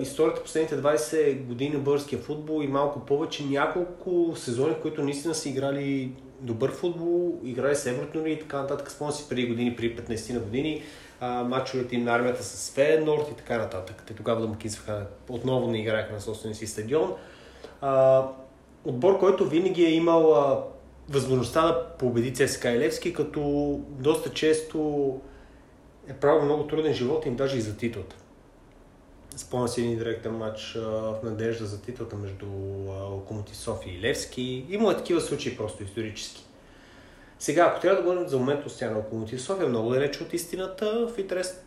C: историята последните 20 години българския футбол и малко повече няколко сезони, в които наистина са играли добър футбол, играли с Евротури и така нататък. Спомням си преди години, преди 15 на години, а, мачовете им на армията с Фейнорд и така нататък. Те тогава домакинстваха, отново не играеха на собствения си стадион. А, отбор, който винаги е имал а, възможността да победи ЦСКА и Левски, като доста често е правил много труден живот им даже и за титлата. Спомням си един директен матч а, в надежда за титлата между Локомотив София и Левски. Има е такива случаи просто исторически. Сега, ако трябва да говорим за момент на Локомотив София, много далече от истината, в интерес,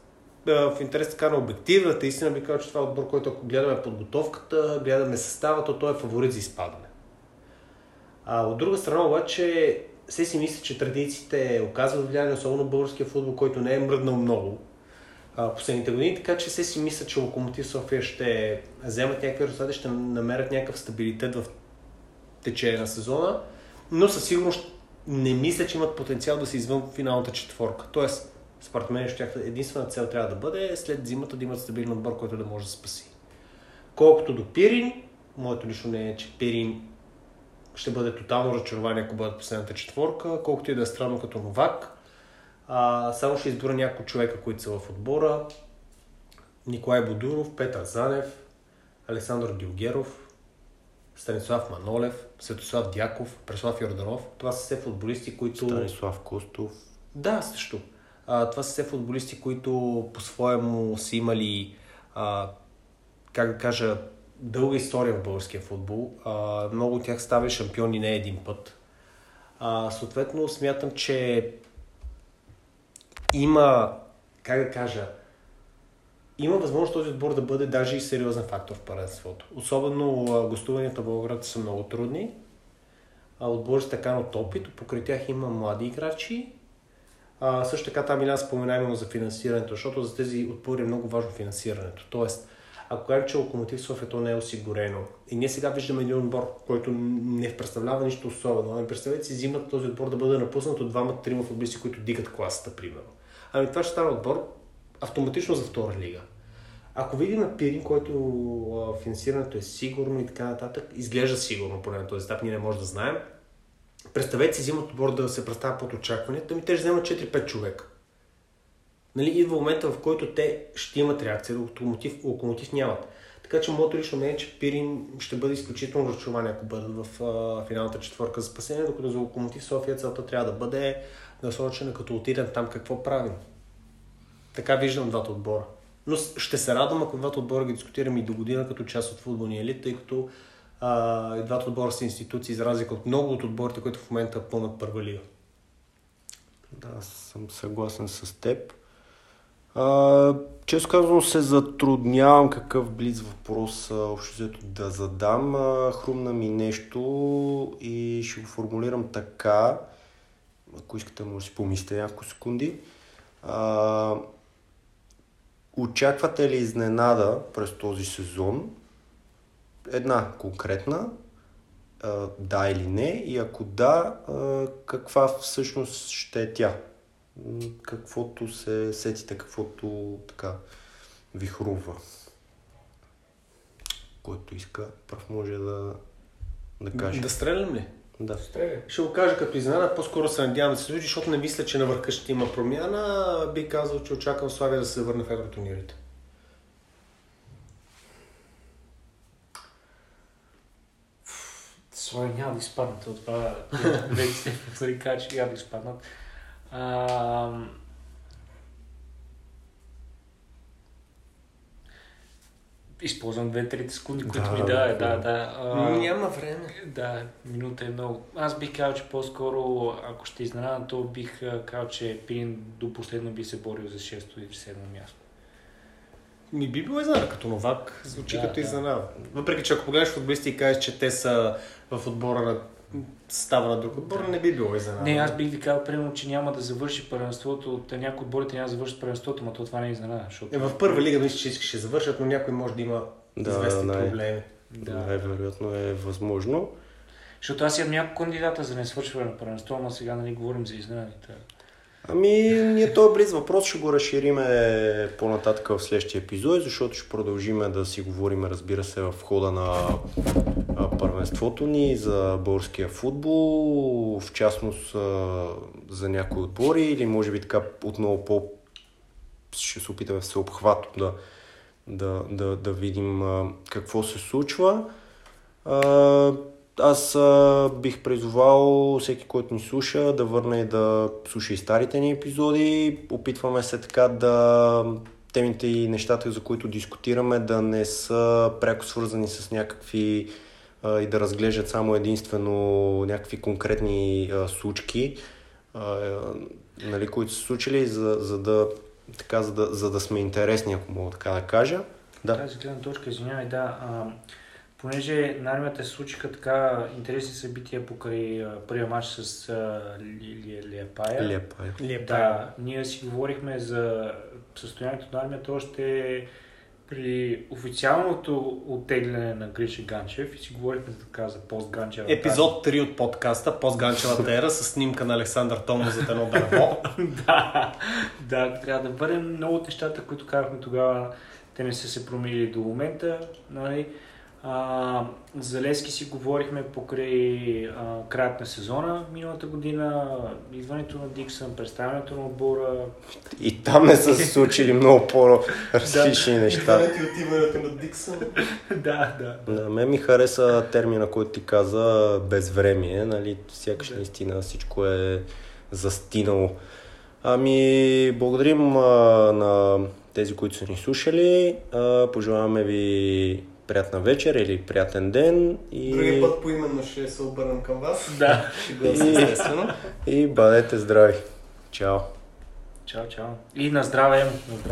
C: в интерес така на обективната истина би казал, че това е отбор, който ако гледаме подготовката, гледаме състава, то той е фаворит за изпадане. А от друга страна обаче, все си мисля, че традициите оказват влияние, особено българския футбол, който не е мръднал много а, последните години, така че все си мисля, че Локомотив София ще вземат някакви резултати, ще намерят някакъв стабилитет в течение на сезона, но със сигурност не мисля, че имат потенциал да се извън финалната четворка. Тоест, според мен, единствена цел трябва да бъде след зимата да имат стабилен отбор, който да може да спаси. Колкото до Пирин, моето лично мнение е, че Пирин ще бъде тотално разочарование, ако бъдат последната четворка, колкото и да е странно като новак. А, само ще избора няколко човека, които са в отбора. Николай Бодуров, Петър Занев, Александър Дилгеров, Станислав Манолев, Светослав Дяков, Преслав Йорданов. Това са все футболисти, които...
A: Станислав Костов.
C: Да, също. А, това са все футболисти, които по-своему са имали а, как да кажа, дълга история в българския футбол. А, много от тях ставали шампиони не един път. А, съответно, смятам, че има, как да кажа, има възможност този отбор да бъде даже и сериозен фактор в първенството. Особено гостуванията в България са много трудни. А отбори с така от опит, покрай тях има млади играчи. А, също така там и нас споменаем за финансирането, защото за тези отбори е много важно финансирането. Тоест, ако кажем, че Локомотив София то не е осигурено и ние сега виждаме един отбор, който не представлява нищо особено, ами представете си, взимат този отбор да бъде напуснат от двама-трима футболисти, които дигат класата, примерно. Ами това ще стане отбор автоматично за втора лига. Ако видим Пирин, който финансирането е сигурно и така нататък, изглежда сигурно, поне на този етап, ние не можем да знаем. Представете си, взимат отбор да се представя под очакванията, ми те ще вземат 4-5 човека. Нали, идва момента, в който те ще имат реакция, докато локомотив, локомотив нямат. Така че моето лично мнение е, че Пирин ще бъде изключително разчарование, ако бъдат в а, финалната четвърка за спасение, докато за Локомотив София целта трябва да бъде насочена като отидем там какво правим. Така виждам двата отбора. Но ще се радвам, ако двата отбора ги дискутираме и до година като част от футболния елит, тъй като а, и двата отбора са институции, за разлика от много от отборите, които в момента пълнат първа лига.
A: Да, съм съгласен с теб. А, често казвам се затруднявам какъв близ въпрос общо взето да задам. А, хрумна ми нещо и ще го формулирам така. Ако искате, може да си помислите няколко секунди. А, очаквате ли изненада през този сезон? Една конкретна, да или не, и ако да, каква всъщност ще е тя? каквото се сетите, каквото така ви хрумва. Който иска, прав може да, да каже.
C: Да стрелям ли?
A: Да.
C: Ще го кажа като изненада, по-скоро се надявам да се случи, защото не мисля, че на върха ще има промяна. Би казал, че очаквам Славия да се върне в евротурнирите.
B: Славия <laughs> няма да изпаднат от това. Вече се че няма да изпаднат. Използвам 2-3 секунди, които да, ми даде. Да, да.
C: А, Няма време.
B: Да, минута е много. Аз бих казал, че по-скоро, ако ще изненадам, то бих казал, че Пирин до последно би се борил за 6 или 7 място.
C: Ми би било изненада като новак, звучи да, като да. изненада. Въпреки, че ако погледнеш футболисти и кажеш, че те са в отбора на става на друг отбор, не би било изненада.
B: Не, аз бих ви казал, примерно, че няма да завърши първенството, от някои отборите няма да завършат първенството, но то това не е изненада. Защото...
C: Е, в първа лига мисля, че искаше завършат, но някой може да има да, известни най- проблеми.
A: Да, най-вероятно е възможно.
B: Защото аз имам няколко кандидата за несвършване на първенство, но сега нали говорим за изненадите.
A: Ами, ние този близ въпрос ще го разшириме по-нататък в следващия епизод, защото ще продължиме да си говорим, разбира се, в хода на първенството ни за българския футбол, в частност за някои отбори или може би така отново по ще се опитаме всеобхватно да, да, да, да видим какво се случва аз а, бих призовал всеки, който ни слуша, да върне и да слуша и старите ни епизоди. Опитваме се така да темите и нещата, за които дискутираме, да не са пряко свързани с някакви а, и да разглеждат само единствено някакви конкретни а, случки, а, нали, които са случили, за, за, да, така, за, да, за да сме интересни, ако мога така да кажа.
B: Да. Тази гледна точка, извинявай, да. А понеже на армията се случиха така интересни събития покрай първия матч с Лиепая.
A: Лиепая.
B: Да, ние си говорихме за състоянието на армията още при официалното оттегляне на Гриша Ганчев и си говорихме така за пост Ганчева.
C: Епизод 3 от подкаста Пост Ганчевата ера с снимка на Александър Томов за едно дърво. <laughs>
B: да, да, трябва да бъдем много от нещата, които казахме тогава, те не са се променили до момента. Нали? А, за Лески си говорихме покрай а, краят на сезона миналата година, идването на Диксън, представянето на отбора.
A: И там не са се случили много по-различни <laughs> неща.
C: Идването и отиването на Диксън. <laughs>
B: да, да.
A: На мен ми хареса термина, който ти каза безвремие. Нали? Сякаш наистина всичко е застинало Ами, благодарим а, на тези, които са ни слушали. А, пожелаваме ви приятна вечер или приятен ден.
C: И... Другия път поименно ще се обърнем към вас.
B: Да.
C: и, естествено.
A: И бъдете здрави. Чао.
B: Чао, чао. И на здраве. На здраве.